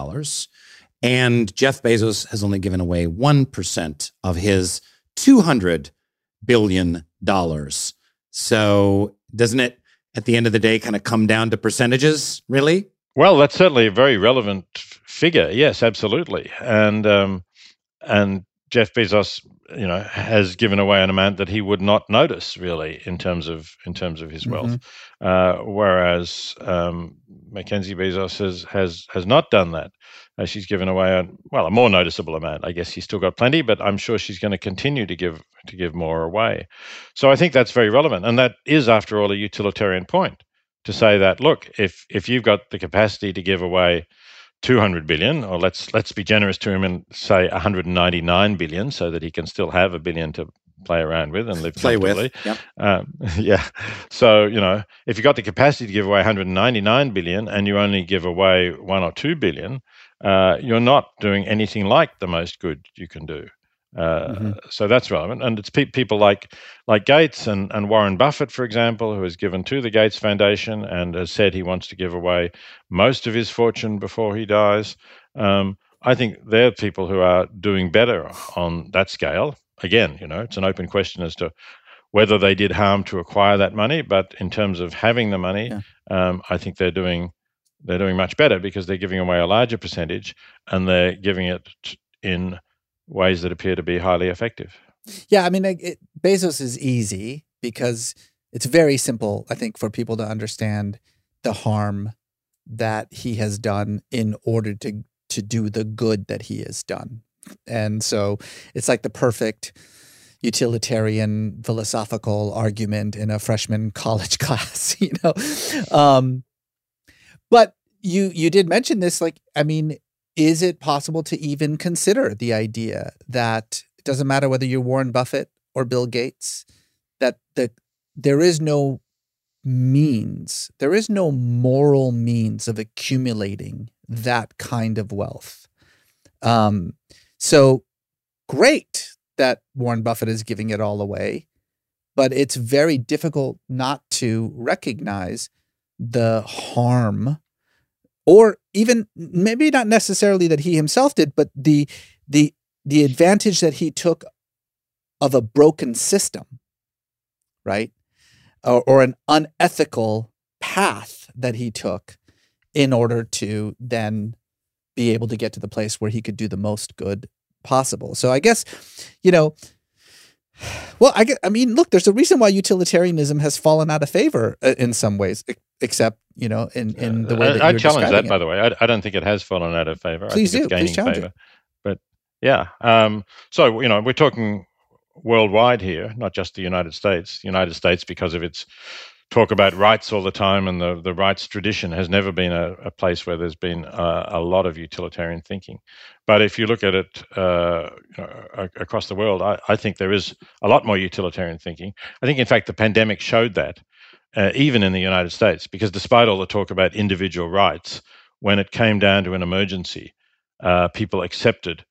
And Jeff Bezos has only given away 1% of his $200 billion. So doesn't it, at the end of the day, kind of come down to percentages, really? Well, that's certainly a very relevant figure. Yes, absolutely. And, um, and Jeff Bezos, you know, has given away an amount that he would not notice really in terms of in terms of his wealth, uh, whereas um, Mackenzie Bezos has has has not done that. Uh, she's given away a well a more noticeable amount. I guess she's still got plenty, but I'm sure she's going to continue to give to give more away. So I think that's very relevant, and that is, after all, a utilitarian point to say that look, if if you've got the capacity to give away 200 billion, or let's let's be generous to him and say 199 billion, so that he can still have a billion to play around with and live Play with, comfortably. yep. Um, (laughs) yeah. So you know, if you've got the capacity to give away 199 billion and you only give away one or two billion, uh, you're not doing anything like the most good you can do. Uh, So that's relevant, and it's pe- people like like Gates and, and Warren Buffett, for example, who has given to the Gates Foundation and has said he wants to give away most of his fortune before he dies. Um, I think they're people who are doing better on that scale. Again, you know, it's an open question as to whether they did harm to acquire that money, but in terms of having the money, um, I think they're doing they're doing much better because they're giving away a larger percentage and they're giving it in ways that appear to be highly effective. Yeah, I mean, it, Bezos is easy because it's very simple, I think, for people to understand the harm that he has done in order to to do the good that he has done. And so it's like the perfect utilitarian philosophical argument in a freshman (laughs) college class, (laughs) you know. Um, but you you did mention this, like, I mean, is it possible to even consider the idea that it doesn't matter whether you're Warren Buffett or Bill Gates, that the there is no means, there is no moral means of accumulating that kind of wealth. Um, so great that Warren Buffett is giving it all away, but it's very difficult not to recognize the harm or even maybe not necessarily that he himself did, but the the the advantage that he took of a broken system, right? Or, or an unethical path that he took in order to then be able to get to the place where he could do the most good possible. So I guess, you know, well, I, gue- I mean, look, there's a reason why utilitarianism has fallen out of favor uh, in some ways, except you know, in in the way that I, I you're challenge that, describing by the way. I, I don't think it has fallen out of favor. Please I think do. It's Please gaining challenge it. But yeah, um, so you know, we're talking worldwide here, not just the United States. The United States, because of its talk about rights all the time and the, the rights tradition has never been a, a place where there's been a, a lot of utilitarian thinking. But if you look at it uh, a- across the world, I, I think there is a lot more utilitarian thinking. I think, in fact, the pandemic showed that, uh, even in the United States, because despite all the talk about individual rights, when it came down to an emergency, uh, people accepted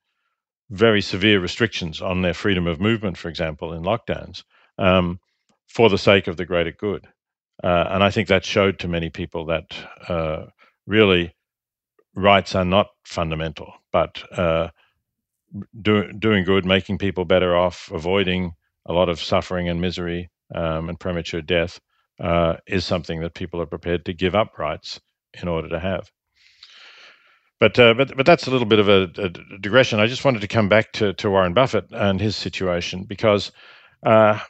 very severe restrictions on their freedom of movement, for example, in lockdowns, um, for the sake of the greater good. Uh, and I think that showed to many people that uh, really rights are not fundamental, but uh, do, doing good, making people better off, avoiding a lot of suffering and misery um, and premature death uh, is something that people are prepared to give up rights in order to have. But uh, but but that's a little bit of a, a digression. I just wanted to come back to, to Warren Buffett and his situation because uh,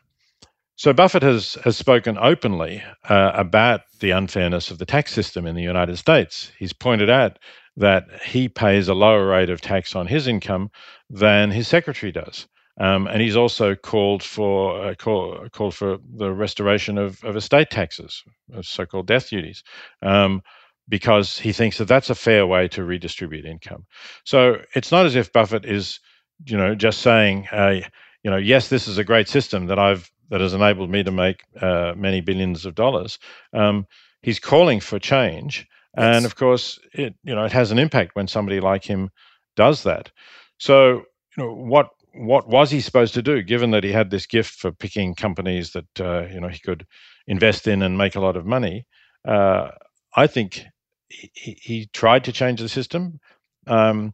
so Buffett has has spoken openly uh, about the unfairness of the tax system in the United States. He's pointed out that he pays a lower rate of tax on his income than his secretary does. Um, and he's also called for uh, call, called for the restoration of, of estate taxes, uh, so-called death duties, um, because he thinks that that's a fair way to redistribute income. So it's not as if Buffett is, you know, just saying, uh, you know, yes, this is a great system that I've that has enabled me to make uh, many billions of dollars. Um, he's calling for change, and of course, it you know it has an impact when somebody like him does that. So, you know, what what was he supposed to do, given that he had this gift for picking companies that uh, you know he could invest in and make a lot of money? Uh, I think he, he, tried to change the system. Um,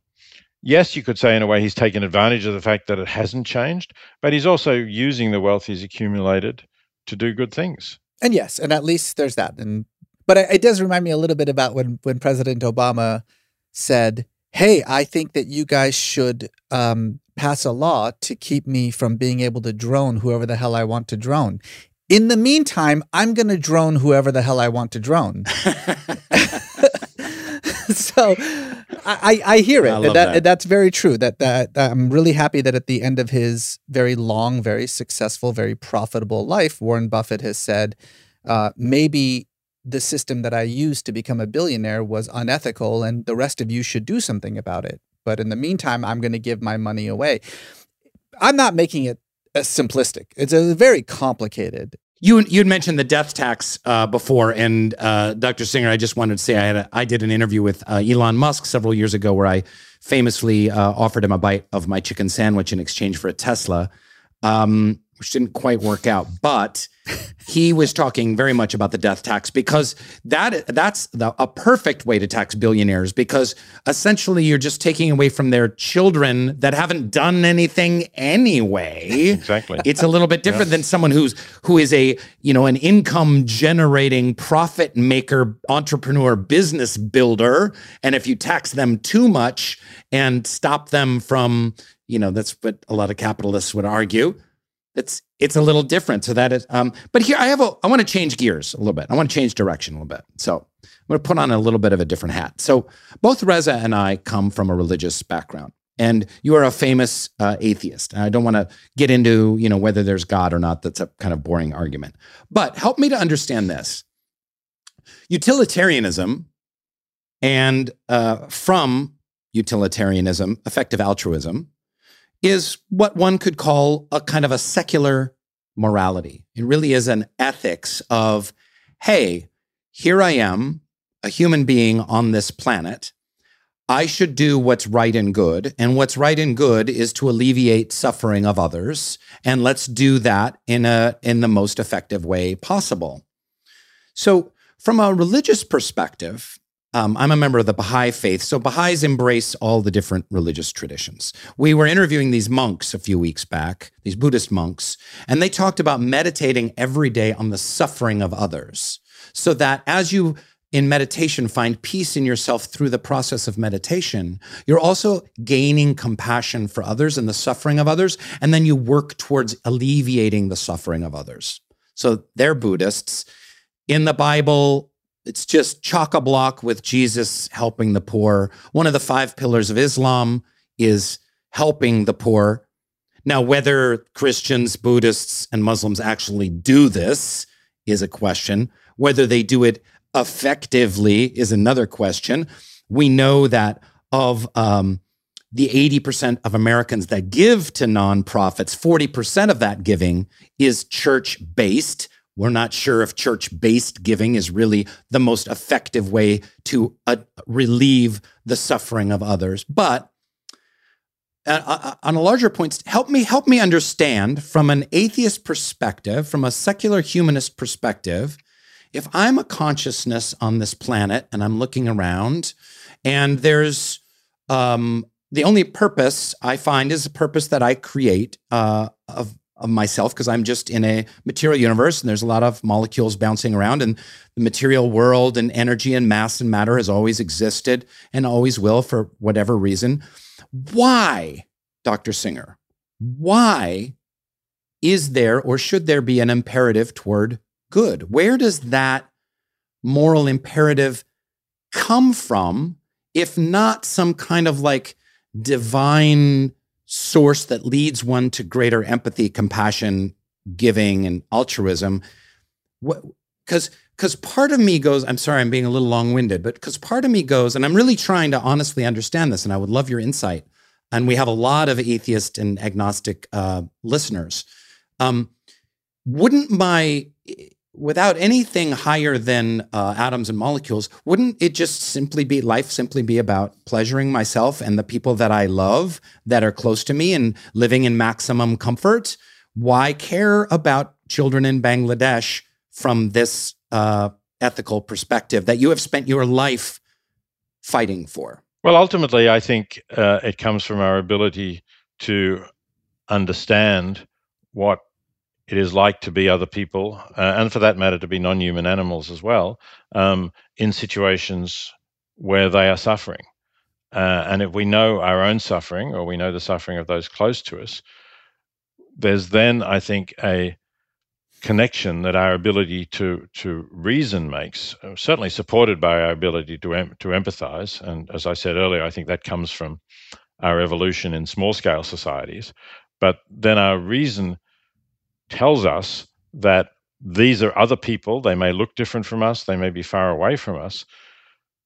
yes, you could say in a way he's taken advantage of the fact that it hasn't changed, but he's also using the wealth he's accumulated to do good things. And yes, and at least there's that. And but it, it does remind me a little bit about when when President Obama said, "Hey, I think that you guys should um, pass a law to keep me from being able to drone whoever the hell I want to drone." In the meantime, I'm going to drone whoever the hell I want to drone. (laughs) (laughs) so I, I hear it. I that, that. That's very true. That, that that I'm really happy that at the end of his very long, very successful, very profitable life, Warren Buffett has said, uh, maybe the system that I used to become a billionaire was unethical, and the rest of you should do something about it. But in the meantime, I'm going to give my money away. I'm not making it simplistic. It's a very complicated You you had mentioned the death tax uh, before, and uh, Dr. Singer, I just wanted to say I had a, I did an interview with uh, Elon Musk several years ago where I famously uh, offered him a bite of my chicken sandwich in exchange for a Tesla, um, which didn't quite work out. But he was talking very much about the death tax because that that's the, a perfect way to tax billionaires because essentially you're just taking away from their children that haven't done anything anyway. Exactly. It's a little bit different than someone who's who is a you know an income generating profit maker entrepreneur business builder and if you tax them too much and stop them from you know that's what a lot of capitalists would argue it's it's a little different. So that is um but here i have a i want to change gears a little bit. I want to change direction a little bit. So i'm going to put on a little bit of a different hat. So both reza and i come from a religious background and you are a famous uh, atheist. And i don't want to get into you know whether there's god or not. That's a kind of boring argument. But help me to understand this. Utilitarianism and uh, from utilitarianism effective altruism is what one could call a kind of a secular morality. It really is an ethics of, hey, here I am, a human being on this planet. I should do what's right and good. And what's right and good is to alleviate suffering of others. And let's do that in a in the most effective way possible. So from a religious perspective, um, I'm a member of the Baha'i faith. So Baha'is embrace all the different religious traditions. We were interviewing these monks a few weeks back, these Buddhist monks, and they talked about meditating every day on the suffering of others. So that as you in meditation find peace in yourself through the process of meditation, you're also gaining compassion for others and the suffering of others. And then you work towards alleviating the suffering of others. So they're Buddhists. In the Bible, it's just chock a block with Jesus helping the poor. One of the five pillars of Islam is helping the poor. Now, whether Christians, Buddhists, and Muslims actually do this is a question. Whether they do it effectively is another question. We know that of um, the 80% of Americans that give to nonprofits, 40% of that giving is church based. We're not sure if church based giving is really the most effective way to uh, relieve the suffering of others. But uh, uh, on a larger point, help me help me understand from an atheist perspective, from a secular humanist perspective, if I'm a consciousness on this planet and I'm looking around, and there's um, the only purpose I find is a purpose that I create uh, of of myself because I'm just in a material universe and there's a lot of molecules bouncing around and the material world and energy and mass and matter has always existed and always will for whatever reason. Why, Dr. Singer? Why is there or should there be an imperative toward good? Where does that moral imperative come from if not some kind of like divine source that leads one to greater empathy, compassion, giving, and altruism. Because because part of me goes, I'm sorry, I'm being a little long winded, but because part of me goes, and I'm really trying to honestly understand this, and I would love your insight. and we have a lot of atheist and agnostic uh, listeners. Um, wouldn't my without anything higher than uh, atoms and molecules, wouldn't it just simply be life simply be about pleasuring myself and the people that I love that are close to me and living in maximum comfort? Why care about children in Bangladesh from this uh, ethical perspective that you have spent your life fighting for? Well, ultimately, I think uh, it comes from our ability to understand what it is like to be other people, uh, and for that matter, to be non human animals as well, um, in situations where they are suffering. Uh, and if we know our own suffering or we know the suffering of those close to us, there's then, I think, a connection that our ability to to reason makes, uh, certainly supported by our ability to em- to empathize. And as I said earlier, I think that comes from our evolution in small scale societies. But then our reason tells us that these are other people. They may look different from us, they may be far away from us,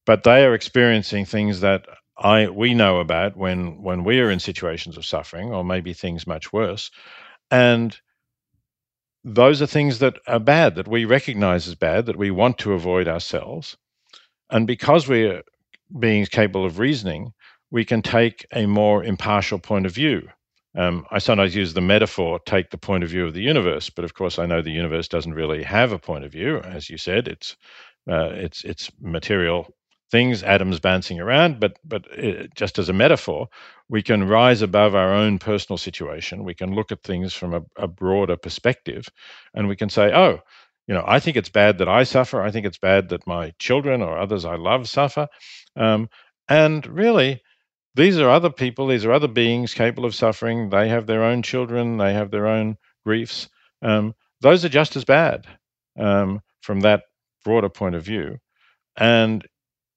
but they are experiencing things that I we know about when when we are in situations of suffering, or maybe things much worse. And those are things that are bad, that we recognize as bad, that we want to avoid ourselves. And because we're beings capable of reasoning, we can take a more impartial point of view. Um, I sometimes use the metaphor, take the point of view of the universe, but of course I know the universe doesn't really have a point of view. As you said, it's uh, it's it's material things, atoms bouncing around. But but it, uh, just as a metaphor, we can rise above our own personal situation. We can look at things from a, a broader perspective, and we can say, oh, you know, I think it's bad that I suffer. I think it's bad that my children or others I love suffer. Um, and really, these are other people, these are other beings capable of suffering. They have their own children, they have their own griefs. Um, those are just as bad um, from that broader point of view. And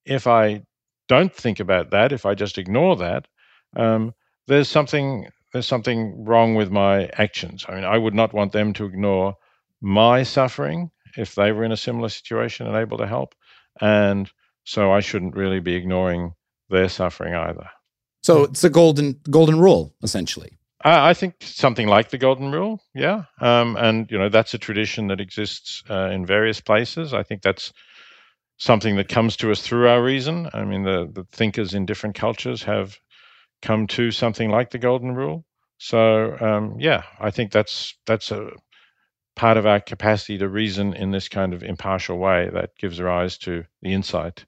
if I don't think about that, if I just ignore that, um, there's something there's something wrong with my actions. I mean, I would not want them to ignore my suffering if they were in a similar situation and able to help, and so I shouldn't really be ignoring their suffering either. So it's a golden golden rule, essentially. I think something like the golden rule, yeah, um, and you know that's a tradition that exists uh, in various places. I think that's something that comes to us through our reason. I mean, the the thinkers in different cultures have come to something like the golden rule. So um, yeah, I think that's that's a part of our capacity to reason in this kind of impartial way that gives rise to the insight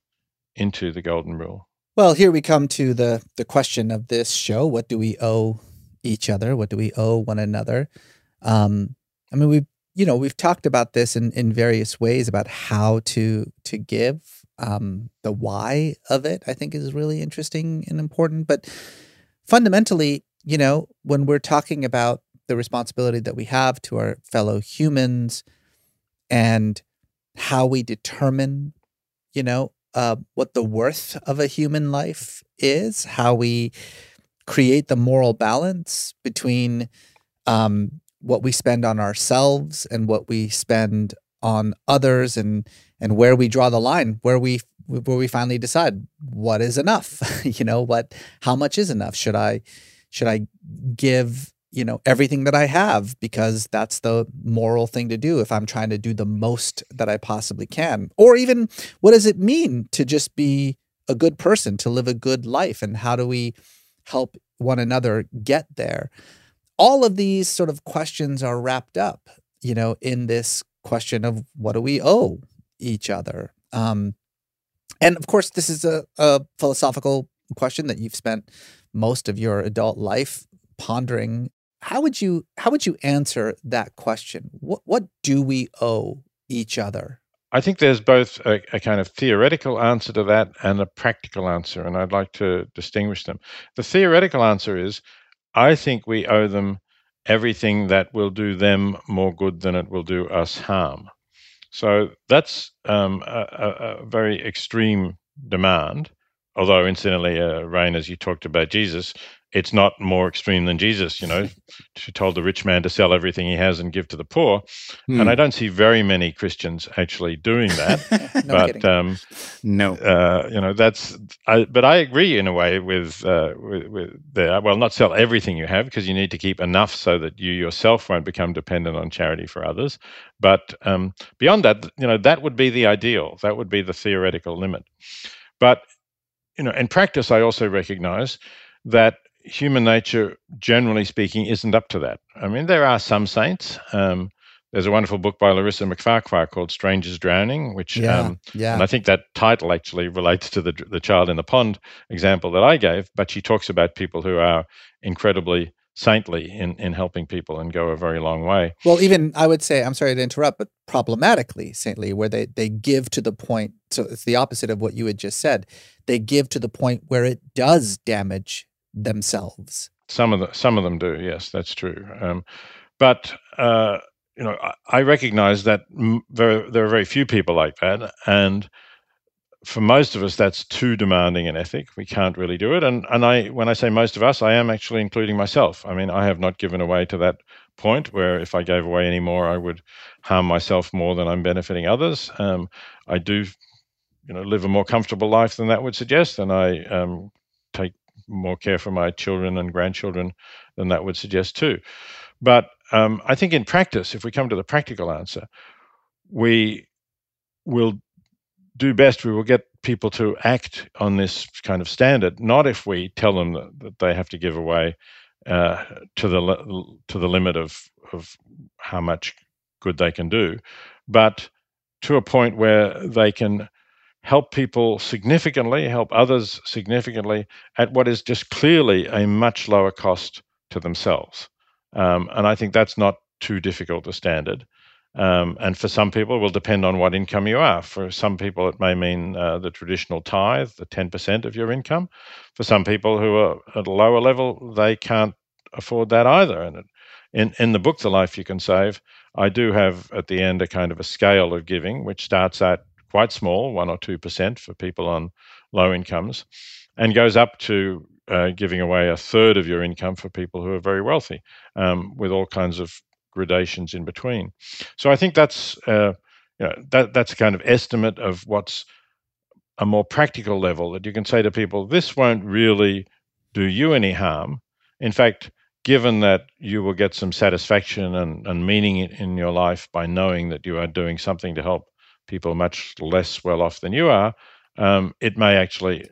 into the golden rule. Well, here we come to the the question of this show: What do we owe each other? What do we owe one another? Um, I mean, we've you know we've talked about this in in various ways about how to to give. Um, the why of it, I think, is really interesting and important. But fundamentally, you know, when we're talking about the responsibility that we have to our fellow humans and how we determine, you know, uh, what the worth of a human life is, how we create the moral balance between um, what we spend on ourselves and what we spend on others, and and where we draw the line, where we where we finally decide what is enough. (laughs) you know, what how much is enough? Should I should I give you know everything that i have because that's the moral thing to do if i'm trying to do the most that i possibly can. Or even what does it mean to just be a good person to live a good life? And how do we help one another get there? All of these sort of questions are wrapped up you know in this question of what do we owe each other? Um, and of course this is a, a philosophical question that you've spent most of your adult life pondering how would you how would you answer that question? What what do we owe each other? I think there's both a, a, kind of theoretical answer to that and a practical answer, and I'd like to distinguish them. The theoretical answer is I think we owe them everything that will do them more good than it will do us harm. So that's um, a, a, very extreme demand. Although, incidentally, uh, Rainn, as you talked about Jesus, it's not more extreme than Jesus, you know, (laughs) who told the rich man to sell everything he has and give to the poor. Hmm. And I don't see very many Christians actually doing (laughs) that. No but um, no. uh, you know, that's. I, but I agree in a way with uh, with, with the well, not sell everything you have because you need to keep enough so that you yourself won't become dependent on charity for others. But um, beyond that, you know, that would be the ideal. That would be the theoretical limit. But you know, in practice, I also recognize that human nature, generally speaking, isn't up to that. I mean, there are some saints. Um, there's a wonderful book by Larissa MacFarquhar called "Strangers Drowning," which Yeah, um, yeah. and I think that title actually relates to the the child in the pond example that I gave. But she talks about people who are incredibly saintly in in helping people and go a very long way. Well, even I would say, I'm sorry to interrupt, but problematically saintly, where they they give to the point. So it's the opposite of what you had just said. They give to the point where it does damage themselves. Some of the some of them do. Yes, that's true. Um, but uh, you know, I, I recognize that there there are very few people like that, and for most of us, that's too demanding an ethic. We can't really do it. And and I when I say most of us, I am actually including myself. I mean, I have not given away to that point where if I gave away any more, I would harm myself more than I'm benefiting others. Um, I do, you know, live a more comfortable life than that would suggest, and I um, more care for my children and grandchildren than that would suggest too. But um, I think in practice, if we come to the practical answer, we will do best. We will get people to act on this kind of standard, not if we tell them that, that they have to give away uh, to the to the limit of of how much good they can do, but to a point where they can help people significantly, help others significantly at what is just clearly a much lower cost to themselves. Um, and I think that's not too difficult a standard. Um, and for some people, it will depend on what income you are. For some people, it may mean uh, the traditional tithe, the 10% of your income. For some people who are at a lower level, they can't afford that either. And in, in the book, The Life You Can Save, I do have at the end a kind of a scale of giving, which starts at quite small, 1 or 2% for people on low incomes, and goes up to uh, giving away a third of your income for people who are very wealthy, um, with all kinds of gradations in between. So I think that's uh, you know, that that's a kind of estimate of what's a more practical level that you can say to people, this won't really do you any harm. In fact, given that you will get some satisfaction and, and meaning in, in your life by knowing that you are doing something to help people much less well off than you are, um, it may actually,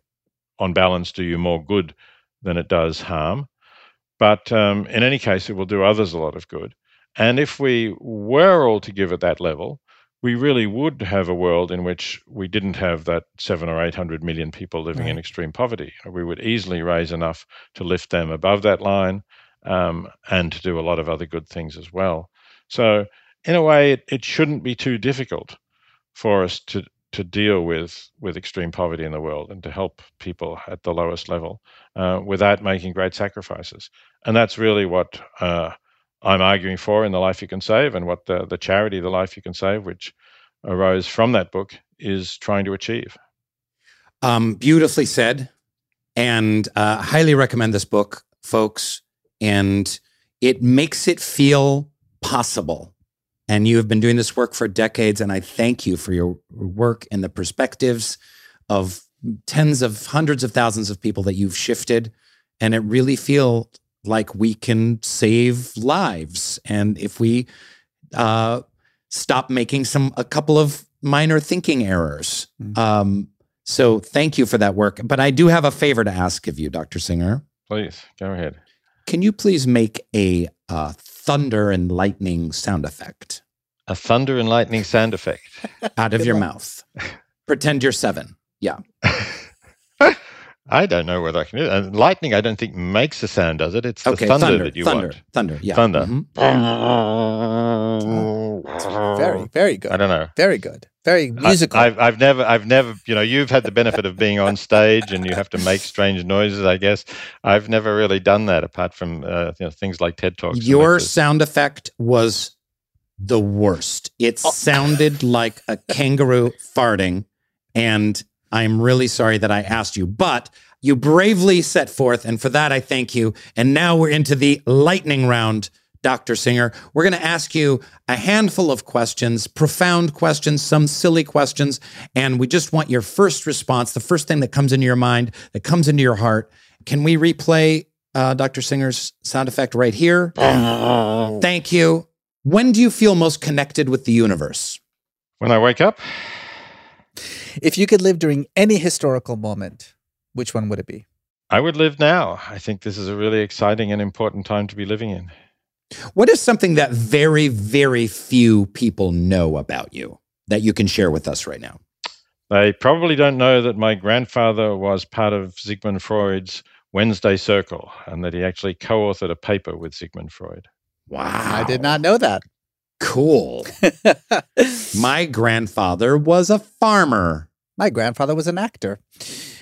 on balance, do you more good than it does harm. But um, in any case, it will do others a lot of good. And if we were all to give at that level, we really would have a world in which we didn't have that seven or eight hundred million people living in extreme poverty. We would easily raise enough to lift them above that line um, and to do a lot of other good things as well. So, in a way, it, it shouldn't be too difficult for us to to deal with with extreme poverty in the world and to help people at the lowest level uh, without making great sacrifices. And that's really what uh, I'm arguing for in the Life You Can Save, and what the the charity, the Life You Can Save, which arose from that book, is trying to achieve. Um, beautifully said, and uh, highly recommend this book, folks. And it makes it feel possible. And you have been doing this work for decades, and I thank you for your work and the perspectives of tens of hundreds of thousands of people that you've shifted. And it really feels like we can save lives. And if we uh, stop making some a couple of minor thinking errors. Um, so thank you for that work. But I do have a favor to ask of you, Dr. Singer. Please go ahead. Can you please make a uh, thunder and lightning sound effect A thunder and lightning sound effect. out of your mouth? Pretend you're seven. Yeah. (laughs) I don't know whether I can do it. And lightning, I don't think makes a sound, does it? It's the Okay. thunder, thunder. that you thunder. want. Thunder. Yeah. Thunder. Mhm. Very, very good. I don't know. Very good. Very musical. I've, I've never, I've never, you know, you've had the benefit of being on stage and you have to make strange noises. I guess I've never really done that apart from uh, you know, things like TED talks. Your sound effect was the worst. It sounded like a kangaroo farting. And I'm really sorry that I asked you, but You bravely set forth, and for that I thank you. And now we're into the lightning round, Dr. Singer. We're going to ask you a handful of questions, profound questions, some silly questions, and we just want your first response, the first thing that comes into your mind, that comes into your heart. Can we replay uh, Dr. Singer's sound effect right here? (clears throat) Thank you. When do you feel most connected with the universe? When I wake up, If you could live during any historical moment, which one would it be? I would live now. I think this is a really exciting and important time to be living in. What is something that very, very few people know about you that you can share with us right now? They probably don't know that my grandfather was part of Sigmund Freud's Wednesday Circle and that he actually co authored a paper with Sigmund Freud. Wow. I did not know that. Cool. (laughs) My grandfather was a farmer. My grandfather was an actor.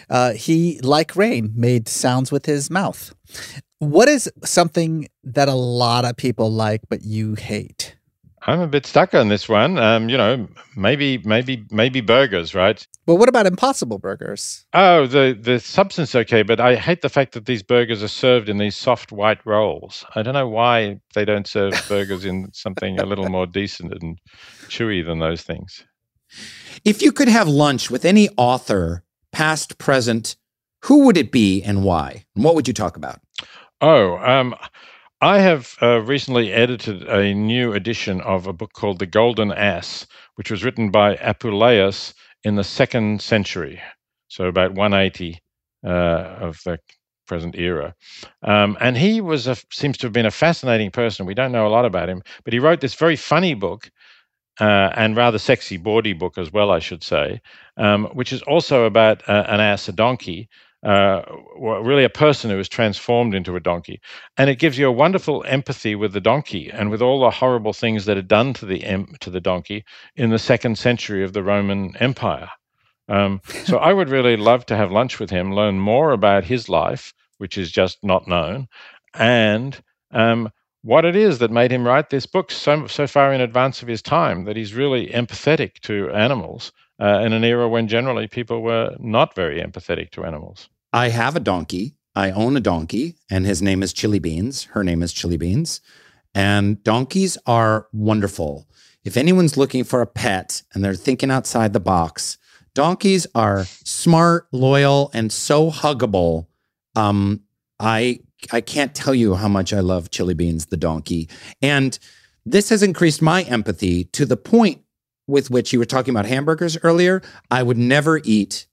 Uh, he, like Rainn, made sounds with his mouth. What is something that a lot of people like but you hate? I'm a bit stuck on this one. Um, you know, maybe, maybe, maybe burgers, right? But what about Impossible Burgers? Oh, the the substance okay, but I hate the fact that these burgers are served in these soft white rolls. I don't know why they don't serve (laughs) burgers in something a little more decent and chewy than those things. If you could have lunch with any author, past, present, who would it be and why? And what would you talk about? Oh, um, I have uh, recently edited a new edition of a book called The Golden Ass, which was written by Apuleius in the second century, so about 180 uh, of the present era. Um, and he was a, seems to have been a fascinating person. We don't know a lot about him, but he wrote this very funny book uh, and rather sexy, bawdy book as well, I should say, um, which is also about uh, an ass, a donkey, uh, really a person who is transformed into a donkey. And it gives you a wonderful empathy with the donkey and with all the horrible things that are done to the em- to the donkey in the second century of the Roman Empire. Um, so I would really love to have lunch with him, learn more about his life, which is just not known, and um, what it is that made him write this book so so far in advance of his time that he's really empathetic to animals uh, in an era when generally people were not very empathetic to animals. I have a donkey. I own a donkey, and his name is Chili Beans. Her name is Chili Beans. And donkeys are wonderful. If anyone's looking for a pet and they're thinking outside the box, donkeys are smart, loyal, and so huggable. Um, I I can't tell you how much I love Chili Beans the donkey. And this has increased my empathy to the point with which you were talking about hamburgers earlier. I would never eat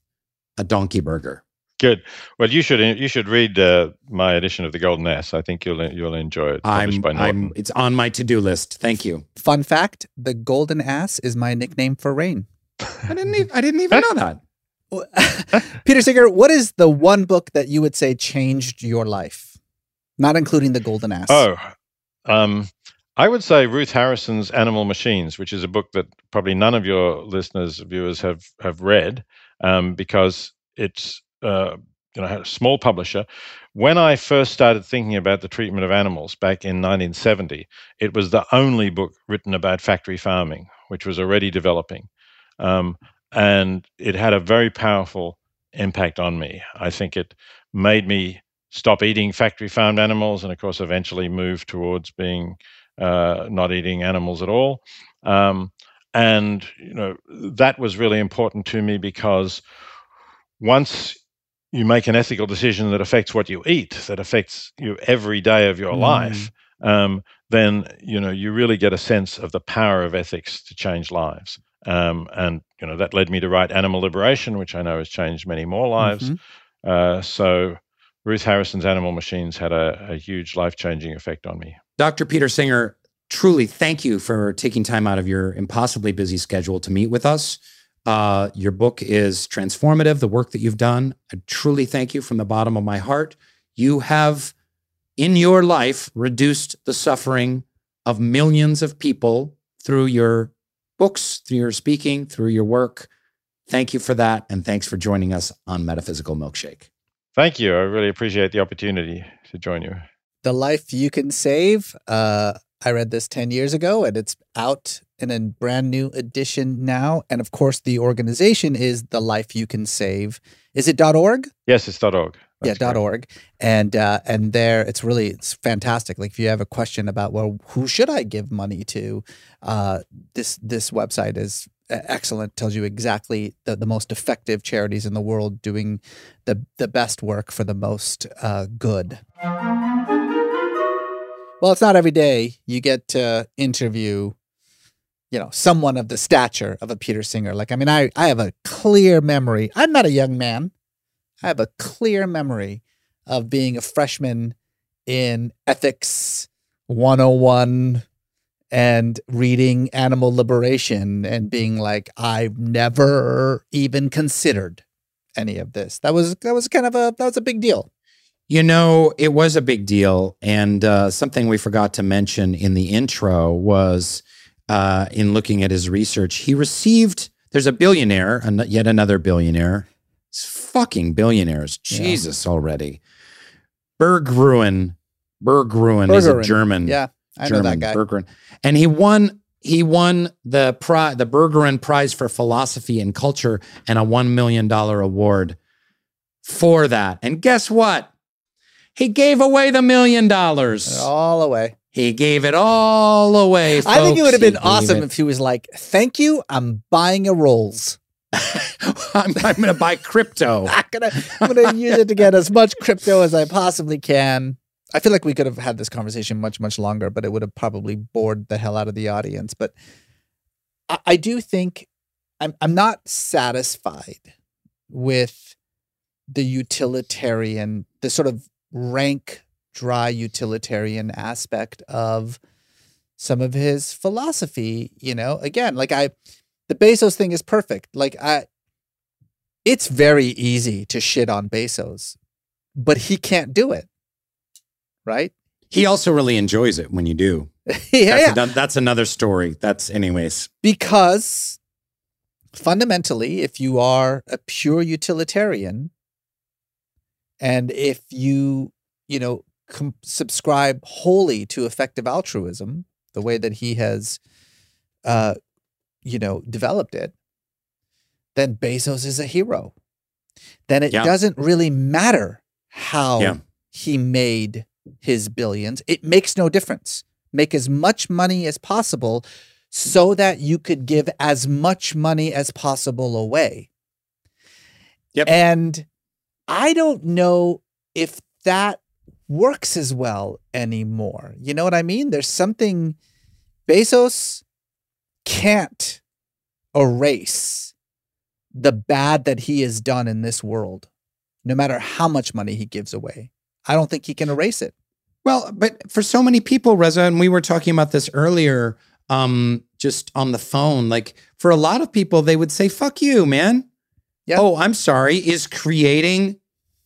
a donkey burger. Good. Well, you should you should read uh, my edition of the Golden Ass. I think you'll you'll enjoy it. Published I'm, by Norton. I'm, it's on my to-do list. Thank you. Fun fact the Golden Ass is my nickname for Rainn. (laughs) I didn't even, I didn't even know that. (laughs) Peter Singer, what is the one book that you would say changed your life? Not including the Golden Ass. Oh, um, I would say Ruth Harrison's Animal Machines, which is a book that probably none of your listeners, viewers have have read, um, because it's uh, you know had a small publisher. When I first started thinking about the treatment of animals back in 1970, it was the only book written about factory farming, which was already developing, um, and it had a very powerful impact on me. I think it made me stop eating factory farmed animals, and of course, eventually move towards being uh, not eating animals at all. Um, and you know that was really important to me because once you make an ethical decision that affects what you eat, that affects you every day of your Mm. life, um, then you know you really get a sense of the power of ethics to change lives. Um, and you know that led me to write Animal Liberation, which I know has changed many more lives. Mhm. Uh, so Ruth Harrison's Animal Machines had a, a huge life changing effect on me. Dr. Peter Singer, truly thank you for taking time out of your impossibly busy schedule to meet with us. Uh, your book is transformative, the work that you've done. I truly thank you from the bottom of my heart. You have, in your life, reduced the suffering of millions of people through your books, through your speaking, through your work. Thank you for that. And thanks for joining us on Metaphysical Milkshake. Thank you. I really appreciate the opportunity to join you. The life you can save. Uh, I read this 10 years ago and it's out in a brand new edition now. And of course, the organization is The Life You Can Save. Is it .org? Yes, it's .org. yeah, That's .org. And uh, and there it's really it's fantastic. Like if you have a question about well, who should I give money to? Uh, this this website is excellent. Tells you exactly the, the most effective charities in the world doing the the best work for the most uh, good. Well, it's not every day you get to interview, you know, someone of the stature of a Peter Singer. Like, I mean, I, I have a clear memory. I'm not a young man. I have a clear memory of being a freshman in ethics 101 and reading animal liberation and being like, I've never even considered any of this. That was that was kind of a that was a big deal. You know, it was a big deal. And uh, something we forgot to mention in the intro was uh, in looking at his research, he received, there's a billionaire, an- yet another billionaire. It's fucking billionaires. Yeah. Jesus already. Berggruen. Berggruen is a German. Yeah, I know that guy. Berggruen. And he won he won the pri- the Berggruen Prize for Philosophy and Culture and a 1 million dollar award for that. And guess what? He gave away the million dollars. All away. He gave it all away. I think it would have been He awesome if he was like, "Thank you, I'm buying a Rolls. (laughs) I'm, I'm going to buy crypto. (laughs) I'm gonna, I'm gonna use it to get as much crypto as I possibly can." I feel like we could have had this conversation much, much longer, but it would have probably bored the hell out of the audience. But I, I do think I'm, I'm not satisfied with the utilitarian, the sort of rank, dry utilitarian aspect of some of his philosophy. You know, again, like I, the Bezos thing is perfect. Like I, it's very easy to shit on Bezos, but he can't do it. Right? He also really enjoys it when you do. (laughs) yeah, That's, yeah. that's another story. That's, anyways. because fundamentally, if you are a pure utilitarian, and if you, you know, com- subscribe wholly to effective altruism, the way that he has, uh, you know, developed it, then Bezos is a hero. Then it Yeah. doesn't really matter how Yeah. he made his billions. It makes no difference. Make as much money as possible so that you could give as much money as possible away. Yep. And I don't know if that works as well anymore. You know what I mean? There's something Bezos can't erase the bad that he has done in this world, no matter how much money he gives away. I don't think he can erase it. Well, but for so many people, Reza, and we were talking about this earlier, um, just on the phone. Like for a lot of people, they would say, "Fuck you, man." Yeah. Oh, I'm sorry. Is creating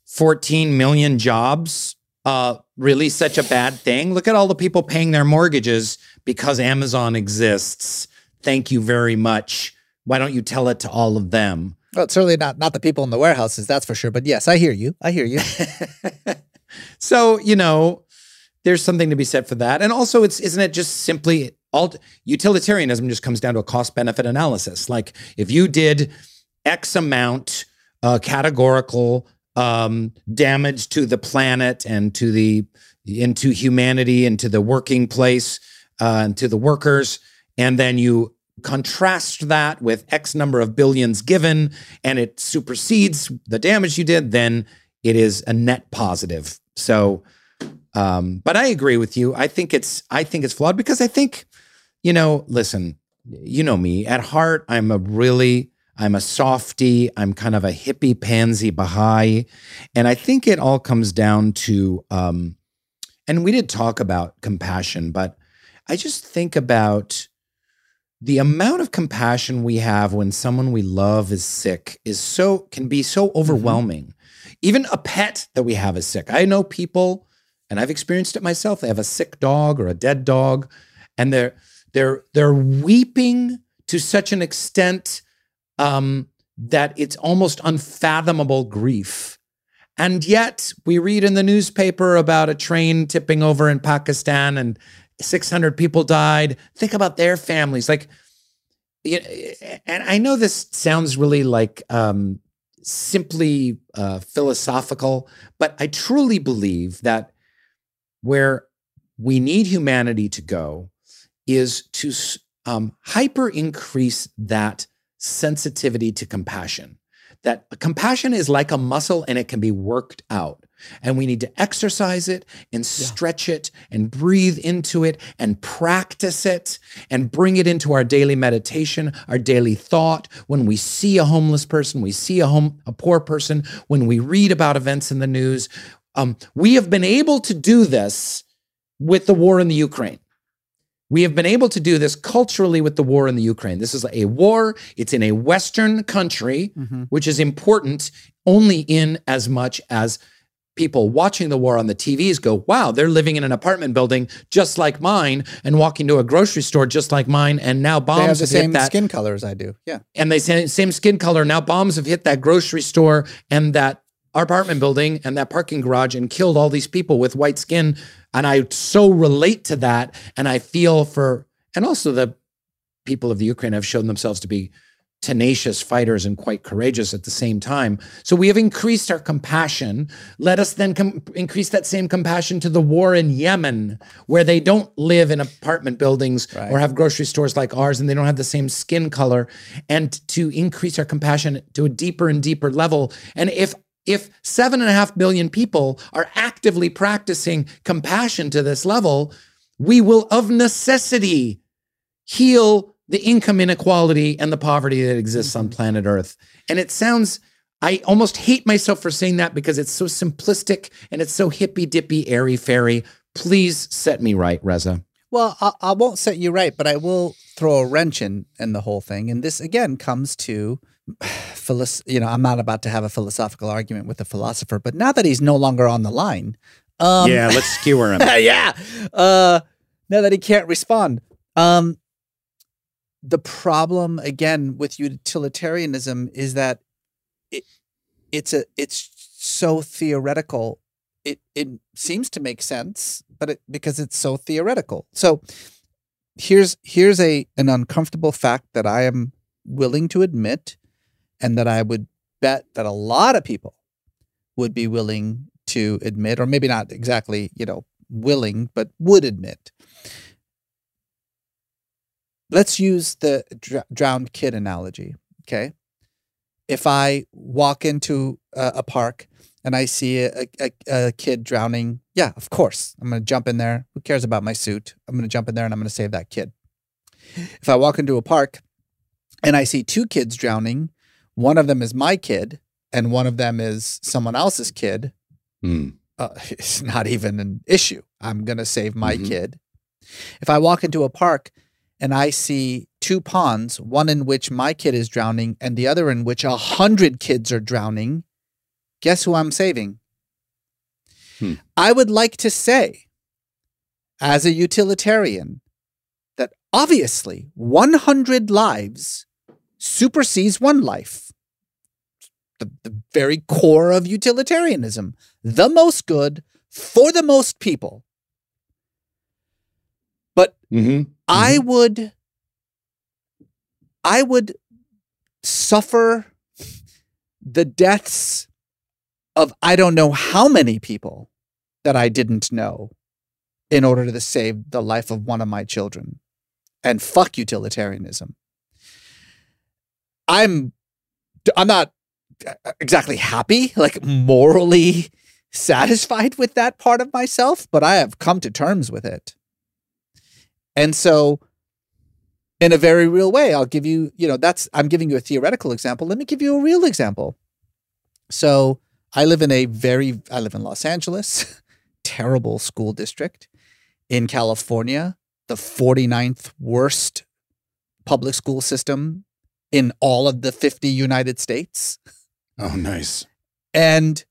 14 million jobs uh, really such a bad thing? Look at all the people paying their mortgages because Amazon exists. Thank you very much. Why don't you tell it to all of them? Well, certainly not not the people in the warehouses, that's for sure. But yes, I hear you. I hear you. (laughs) So, you know, there's something to be said for that. And also it's isn't it just simply all utilitarianism just comes down to a cost benefit analysis. Like if you did X amount uh, categorical um, damage to the planet and to the into humanity and to the working place uh, and to the workers, and then you contrast that with X number of billions given, and it supersedes the damage you did, then it is a net positive. So, um, but I agree with you. I think it's I think it's flawed because I think, you know, listen, you know me. At heart, I'm a really I'm a softy. I'm kind of a hippie pansy Baha'i, and I think it all comes down to. Um, and we did talk about compassion, but I just think about the amount of compassion we have when someone we love is sick is so can be so overwhelming. Even a pet that we have is sick. I know people, and I've experienced it myself. They have a sick dog or a dead dog, and they're they're they're weeping to such an extent um, that it's almost unfathomable grief. And yet, we read in the newspaper about a train tipping over in Pakistan and 600 people died. Think about their families. Like, and I know this sounds really like um, simply uh, philosophical, but I truly believe that where we need humanity to go is to um, hyper increase that sensitivity to compassion. That compassion is like a muscle and it can be worked out. And we need to exercise it and stretch it and breathe into it and practice it and bring it into our daily meditation, our daily thought. When we see a homeless person, we see a home a poor person, when we read about events in the news, um, we have been able to do this with the war in the Ukraine. We have been able to do this culturally with the war in the Ukraine. This is a war. It's in a Western country, mm-hmm. which is important only in as much as people watching the war on the TVs go, wow, they're living in an apartment building just like mine and walking to a grocery store just like mine. And now bombs they have the have same hit that skin color as I do. Yeah. and they say same skin color. Now bombs have hit that grocery store and that apartment building and that parking garage and killed all these people with white skin. And I so relate to that. And I feel for, and also the people of the Ukraine have shown themselves to be tenacious fighters and quite courageous at the same time. So we have increased our compassion. Let us then com- increase that same compassion to the war in Yemen, where they don't live in apartment buildings or have grocery stores like ours and they don't have the same skin color, and to increase our compassion to a deeper and deeper level. And if if seven and a half billion people are actively practicing compassion to this level, we will of necessity heal the income inequality and the poverty that exists on mm-hmm. planet Earth. And it sounds, I almost hate myself for saying that because it's so simplistic and it's so hippy dippy, airy fairy. Please set me right, Reza. Well, I, I won't set you right, but I will throw a wrench in in the whole thing. And this again comes to, you know, I'm not about to have a philosophical argument with a philosopher, but now that he's no longer on the line, um, yeah, let's skewer him. (laughs) yeah, uh, now that he can't respond, um, the problem again with utilitarianism is that it it's a it's so theoretical. It it seems to make sense, but it because it's so theoretical. So here's here's a an uncomfortable fact that I am willing to admit, and that I would bet that a lot of people would be willing to admit, or maybe not exactly, you know, willing, but would admit. Let's use the dr- drowned kid analogy. Okay. If I walk into a, a park and I see a, a, a kid drowning, yeah, of course, I'm going to jump in there. Who cares about my suit? I'm going to jump in there and I'm going to save that kid. If I walk into a park and I see two kids drowning, one of them is my kid and one of them is someone else's kid, Hmm. uh, (laughs) it's not even an issue. I'm going to save my Mhm. kid. If I walk into a park and I see two ponds, one in which my kid is drowning and the other in which a hundred kids are drowning, guess who I'm saving? Hmm. I would like to say, as a utilitarian, that obviously 100 lives supersedes one life. The, the very core of utilitarianism. The most good for the most people. But Mm-hmm. I would I would suffer the deaths of I don't know how many people that I didn't know in order to save the life of one of my children. And fuck utilitarianism. I'm I'm not uh, exactly happy, like morally satisfied with that part of myself, but I have come to terms with it. And so, in a very real way, I'll give you, you know, that's, I'm giving you a theoretical example. Let me give you a real example. So, I live in a very, I live in Los Angeles, (laughs) terrible school district. In California, the 49th worst public school system in all of the 50 United States. Oh, nice. And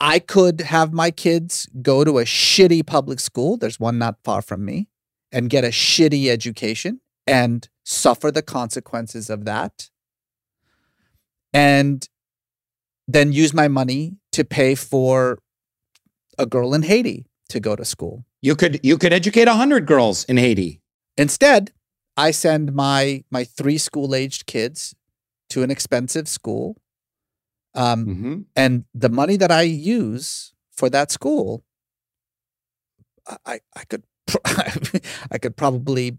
I could have my kids go to a shitty public school. There's one not far from me and get a shitty education and suffer the consequences of that. And then use my money to pay for a girl in Haiti to go to school You could you could educate hundred girls in Haiti. Instead, I send my my three school aged kids to an expensive school. Um, Mm-hmm. and the money that I use for that school, I- I could (laughs) I could probably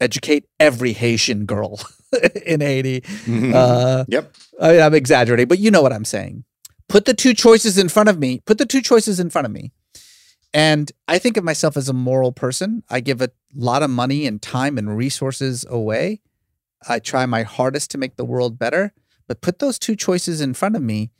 educate every Haitian girl (laughs) in Haiti. Mhm. Uh, yep. I, I'm exaggerating, but you know what I'm saying. Put the two choices in front of me. Put the two choices in front of me. And I think of myself as a moral person. I give a lot of money and time and resources away. I try my hardest to make the world better, but put those two choices in front of me,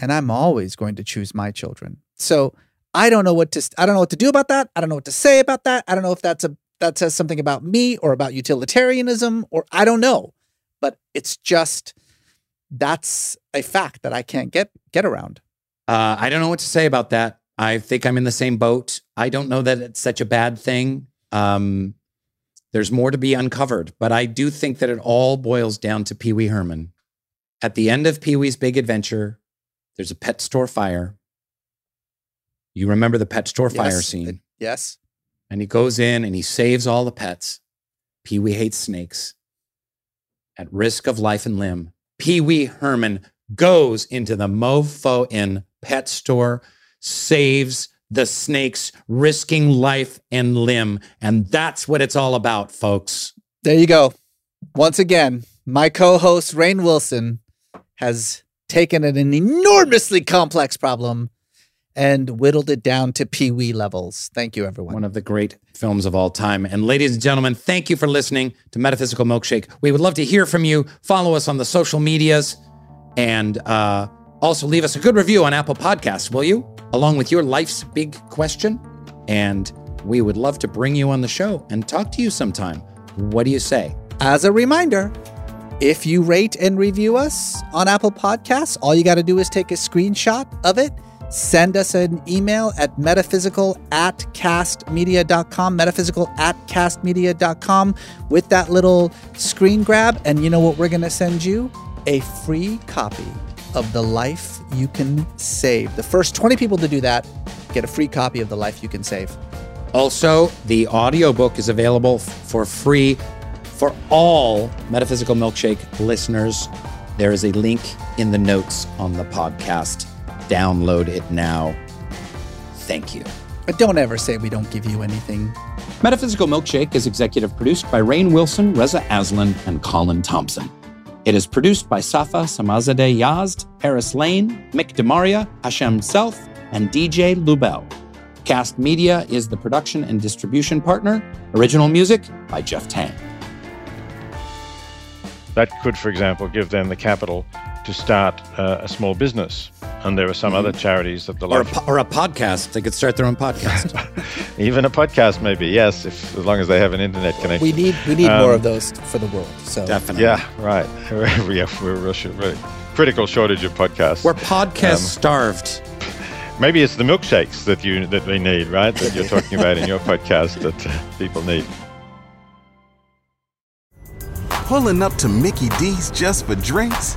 and I'm always going to choose my children. So I don't know what to I don't know what to do about that. I don't know what to say about that. I don't know if that's a that says something about me or about utilitarianism or I don't know. But it's just that's a fact that I can't get get around. Uh, I don't know what to say about that. I think I'm in the same boat. I don't know that it's such a bad thing. Um, there's more to be uncovered, but I do think that it all boils down to Pee Wee Herman. At the end of Pee Wee's big adventure, there's a pet store fire. You remember the pet store fire Yes, scene? Yes. And he goes in and he saves all the pets. Pee Wee hates snakes. At risk of life and limb, Pee Wee Herman goes into the Mofo Inn pet store, saves the snakes, risking life and limb. And that's what it's all about, folks. There you go. Once again, my co-host Rainn Wilson has taken an enormously complex problem and whittled it down to pee-wee levels. Thank you, everyone. One of the great films of all time. And ladies and gentlemen, thank you for listening to Metaphysical Milkshake. We would love to hear from you. Follow us on the social medias and uh, also leave us a good review on Apple Podcasts, will you? Along with your life's big question. And we would love to bring you on the show and talk to you sometime. What do you say? As a reminder, if you rate and review us on Apple Podcasts, all you got to do is take a screenshot of it, send us an email at metaphysical at kastmedia.com, metaphysical at kastmedia.com with that little screen grab. And you know what we're going to send you? A free copy of The Life You Can Save. The first 20 people to do that get a free copy of The Life You Can Save. Also, the audiobook is available f- for free for all Metaphysical Milkshake listeners. There is a link in the notes on the podcast. Download it now. Thank you. But don't ever say we don't give you anything. Metaphysical Milkshake is executive produced by Rainn Wilson, Reza Aslan, and Colin Thompson. It is produced by Safa Samazadeh Yazd, Paris Lane, Mick DeMaria, Hashem Self, and DJ Lubel. Kast Media is the production and distribution partner. Original music by Jeff Tang. That could, for example, give them the capital to start uh, a small business. And there are some other charities that the Or a, po- or a podcast. They could start their own podcast. (laughs) even a podcast, maybe yes, if as long as they have an internet connection. We need we need Um, more of those for the world. So Definitely. Yeah, right. (laughs) yeah, we're a real critical shortage of podcasts. We're podcast Um, starved. Maybe it's the milkshakes that you that we need, right? That you're talking about in your podcast that uh, people need. Pulling up to Mickey D's just for drinks?